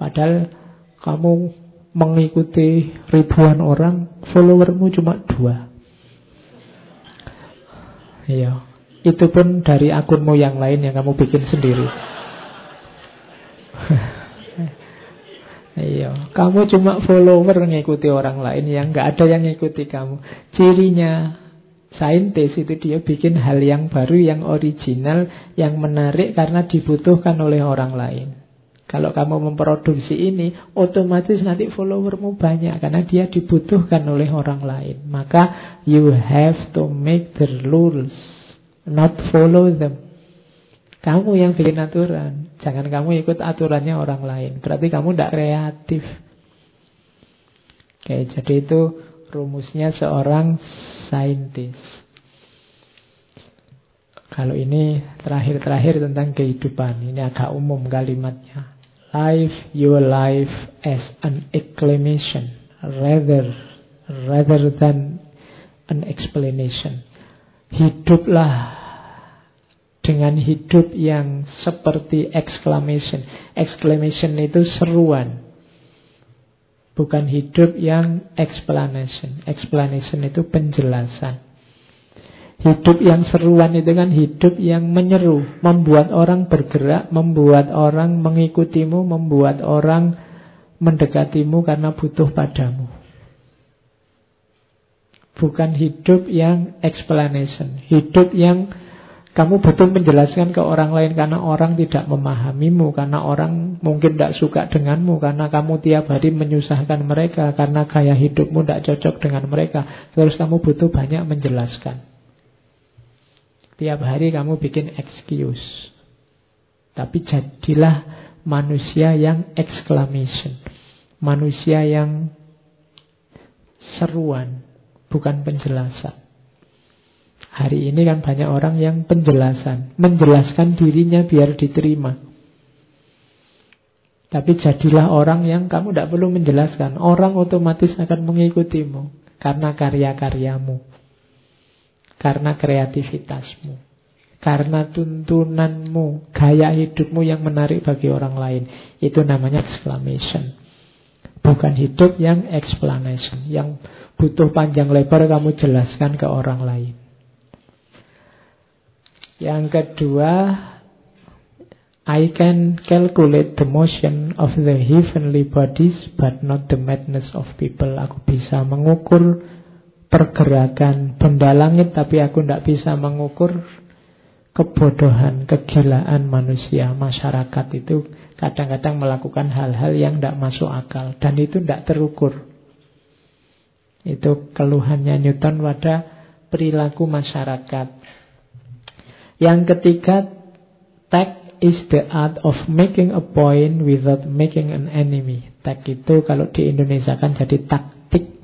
Speaker 1: Padahal kamu mengikuti ribuan orang, followermu cuma dua. Iya, itu pun dari akunmu yang lain yang kamu bikin sendiri. Iya, kamu cuma follower mengikuti orang lain yang nggak ada yang ngikuti kamu. Cirinya saintis itu dia bikin hal yang baru, yang original, yang menarik karena dibutuhkan oleh orang lain. Kalau kamu memproduksi ini, otomatis nanti followermu banyak karena dia dibutuhkan oleh orang lain. Maka you have to make the rules, not follow them. Kamu yang bikin aturan, jangan kamu ikut aturannya orang lain. Berarti kamu tidak kreatif. Oke, jadi itu rumusnya seorang saintis. Kalau ini terakhir-terakhir tentang kehidupan, ini agak umum kalimatnya. Live your life as an acclamation rather rather than an explanation. Hiduplah dengan hidup yang seperti exclamation. Exclamation itu seruan. Bukan hidup yang explanation. Explanation itu penjelasan. Hidup yang seruan itu kan hidup yang menyeru, membuat orang bergerak, membuat orang mengikutimu, membuat orang mendekatimu karena butuh padamu. Bukan hidup yang explanation, hidup yang kamu betul menjelaskan ke orang lain karena orang tidak memahamimu, karena orang mungkin tidak suka denganmu, karena kamu tiap hari menyusahkan mereka, karena gaya hidupmu tidak cocok dengan mereka. Terus kamu butuh banyak menjelaskan. Tiap hari kamu bikin excuse. Tapi jadilah manusia yang exclamation. Manusia yang seruan, bukan penjelasan. Hari ini kan banyak orang yang penjelasan, menjelaskan dirinya biar diterima. Tapi jadilah orang yang kamu tidak perlu menjelaskan. Orang otomatis akan mengikutimu karena karya-karyamu. Karena kreativitasmu. Karena tuntunanmu, gaya hidupmu yang menarik bagi orang lain. Itu namanya exclamation. Bukan hidup yang explanation. Yang butuh panjang lebar kamu jelaskan ke orang lain. Yang kedua, I can calculate the motion of the heavenly bodies but not the madness of people. Aku bisa mengukur pergerakan benda langit tapi aku tidak bisa mengukur kebodohan, kegilaan manusia, masyarakat itu kadang-kadang melakukan hal-hal yang tidak masuk akal dan itu tidak terukur. Itu keluhannya Newton pada perilaku masyarakat. Yang ketiga, tact is the art of making a point without making an enemy. Tact itu kalau di Indonesia kan jadi taktik.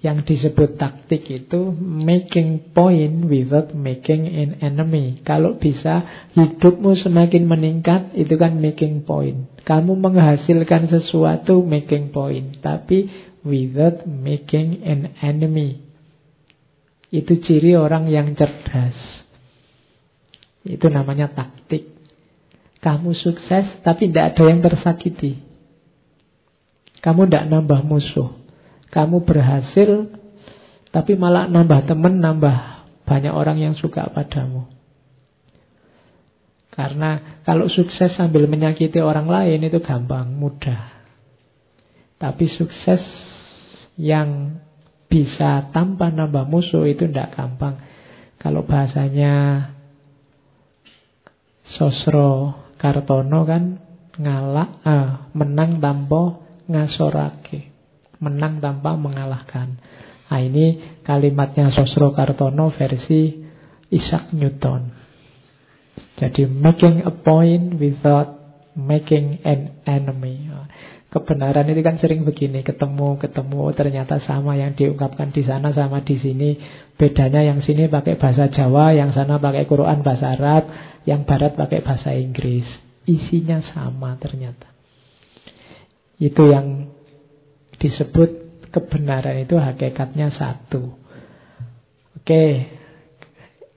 Speaker 1: Yang disebut taktik itu making point without making an enemy. Kalau bisa hidupmu semakin meningkat, itu kan making point. Kamu menghasilkan sesuatu making point, tapi without making an enemy. Itu ciri orang yang cerdas. Itu namanya taktik. Kamu sukses tapi tidak ada yang tersakiti. Kamu tidak nambah musuh. Kamu berhasil, tapi malah nambah teman, nambah banyak orang yang suka padamu. Karena kalau sukses sambil menyakiti orang lain itu gampang, mudah. Tapi sukses yang bisa tanpa nambah musuh itu tidak gampang. Kalau bahasanya Sosro Kartono kan ngalak, ah, menang tanpa ngasorake. Menang tanpa mengalahkan. Nah ini kalimatnya Sosro Kartono versi Isaac Newton. Jadi making a point without making an enemy. Kebenaran itu kan sering begini, ketemu, ketemu, ternyata sama yang diungkapkan di sana sama di sini. Bedanya yang sini pakai bahasa Jawa, yang sana pakai Quran bahasa Arab, yang barat pakai bahasa Inggris. Isinya sama ternyata. Itu yang disebut kebenaran itu hakikatnya satu. Oke,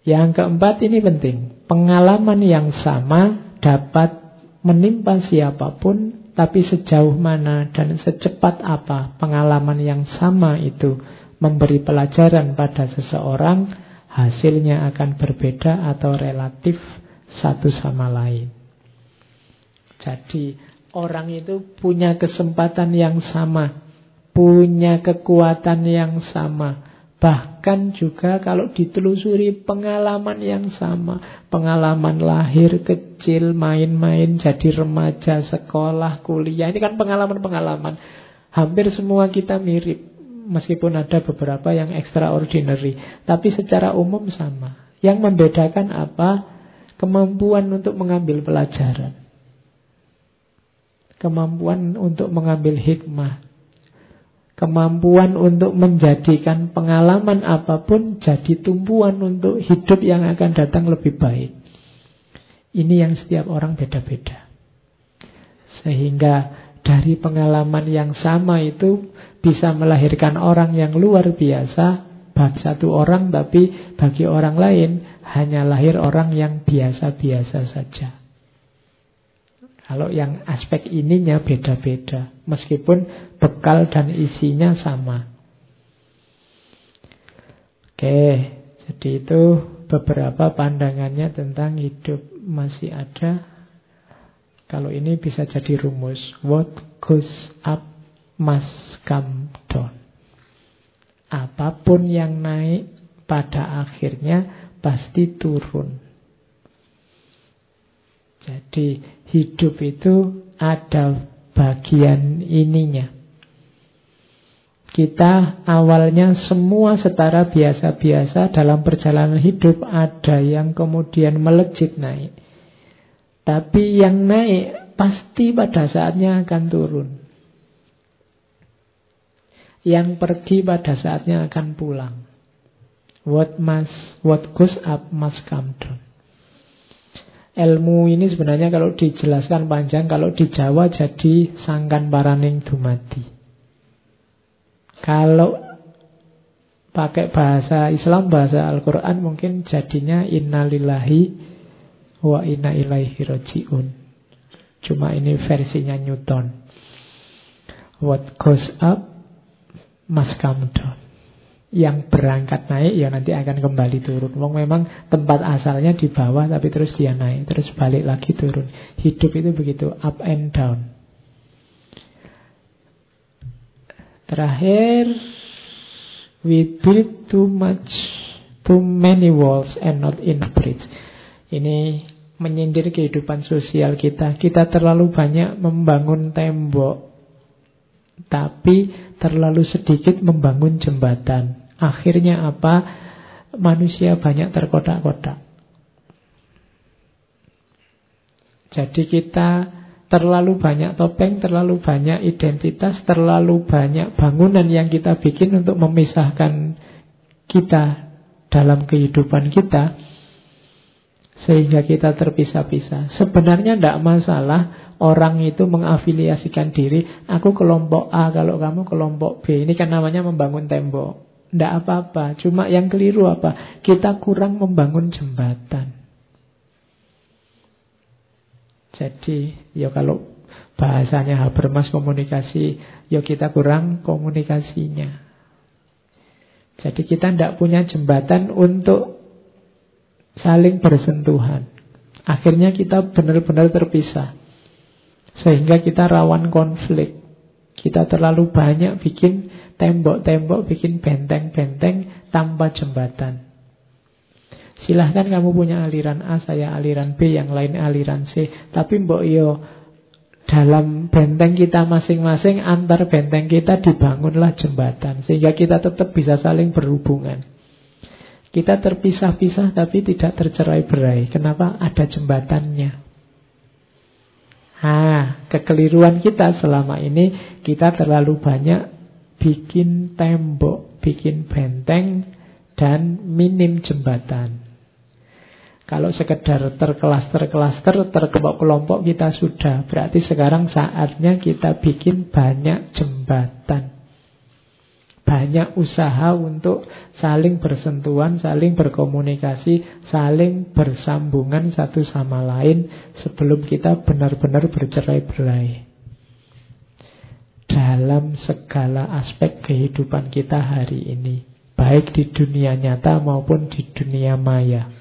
Speaker 1: yang keempat ini penting. Pengalaman yang sama dapat menimpa siapa pun, tapi sejauh mana dan secepat apa pengalaman yang sama itu memberi pelajaran pada seseorang, hasilnya akan berbeda atau relatif satu sama lain. Jadi, orang itu punya kesempatan yang sama punya kekuatan yang sama. Bahkan juga kalau ditelusuri pengalaman yang sama. Pengalaman lahir kecil, main-main, jadi remaja, sekolah, kuliah. Ini kan pengalaman-pengalaman. Hampir semua kita mirip. Meskipun ada beberapa yang extraordinary. Tapi secara umum sama. Yang membedakan apa? Kemampuan untuk mengambil pelajaran. Kemampuan untuk mengambil hikmah Kemampuan untuk menjadikan pengalaman apa pun jadi tumpuan untuk hidup yang akan datang lebih baik. Ini yang setiap orang beda-beda. Sehingga dari pengalaman yang sama itu bisa melahirkan orang yang luar biasa bagi satu orang tapi bagi orang lain hanya lahir orang yang biasa-biasa saja. Kalau yang aspek ininya beda-beda, meskipun bekal dan isinya sama. Oke, jadi itu beberapa pandangannya tentang hidup masih ada. Kalau ini bisa jadi rumus. What goes up must come down. Apa pun yang naik pada akhirnya pasti turun. Jadi hidup itu ada bagian ininya. Kita awalnya semua setara biasa-biasa dalam perjalanan hidup ada yang kemudian melejit naik. Tapi yang naik pasti pada saatnya akan turun. Yang pergi pada saatnya akan pulang. What must, what goes up must come down. Ilmu ini sebenarnya kalau dijelaskan panjang, kalau di Jawa jadi sangkan paraning dumadi. Kalau pakai bahasa Islam, bahasa Al-Quran mungkin jadinya innalillahi wa inna ilaihi roji'un. Cuma ini versinya Newton. What goes up must come down yang berangkat naik ya nanti akan kembali turun. Wong memang tempat asalnya di bawah tapi terus dia naik, terus balik lagi turun. Hidup itu begitu up and down. Terakhir we build too much too many walls and not in bridge. Ini menyindir kehidupan sosial kita. Kita terlalu banyak membangun tembok tapi terlalu sedikit membangun jembatan. Akhirnya apa? Manusia banyak terkotak-kotak. Jadi kita terlalu banyak topeng, terlalu banyak identitas, terlalu banyak bangunan yang kita bikin untuk memisahkan kita dalam kehidupan kita sehingga kita terpisah-pisah. Sebenarnya tidak masalah orang itu mengafiliasikan diri, aku kelompok A, kalau kamu kelompok B. Ini kan namanya membangun tembok. Tidak apa-apa, cuma yang keliru apa? Kita kurang membangun jembatan. Jadi, ya kalau bahasanya Habermas komunikasi, ya kita kurang komunikasinya. Jadi kita tidak punya jembatan untuk saling bersentuhan. Akhirnya kita benar-benar terpisah. Sehingga kita rawan konflik. Kita terlalu banyak bikin tembok-tembok, bikin benteng-benteng tanpa jembatan. Silahkan kamu punya aliran A, saya aliran B, yang lain aliran C. Tapi mbok yo dalam benteng kita masing-masing, antar benteng kita dibangunlah jembatan. Sehingga kita tetap bisa saling berhubungan. Kita terpisah-pisah tapi tidak tercerai-berai. Kenapa? Ada jembatannya. Ah, kekeliruan kita selama ini kita terlalu banyak bikin tembok, bikin benteng dan minim jembatan. Kalau sekedar terkelas-terkelas terkelompok-kelompok kita sudah. Berarti sekarang saatnya kita bikin banyak jembatan banyak usaha untuk saling bersentuhan, saling berkomunikasi, saling bersambungan satu sama lain sebelum kita benar-benar bercerai-berai. Dalam segala aspek kehidupan kita hari ini, baik di dunia nyata maupun di dunia maya.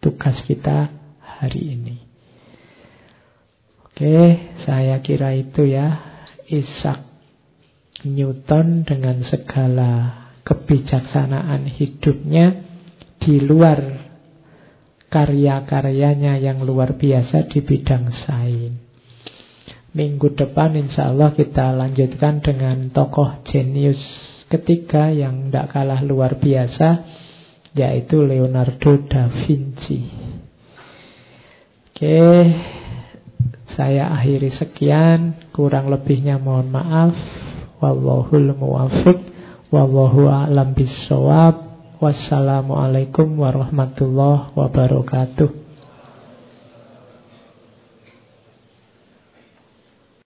Speaker 1: Tugas kita hari ini. Oke, saya kira itu ya. Isak Newton dengan segala kebijaksanaan hidupnya di luar karya-karyanya yang luar biasa di bidang sains. Minggu depan insya Allah kita lanjutkan dengan tokoh jenius ketiga yang tidak kalah luar biasa yaitu Leonardo da Vinci. Oke, saya akhiri sekian, kurang lebihnya mohon maaf. Wallahul muwafiq Wallahu a'lam bisawab Wassalamualaikum warahmatullahi wabarakatuh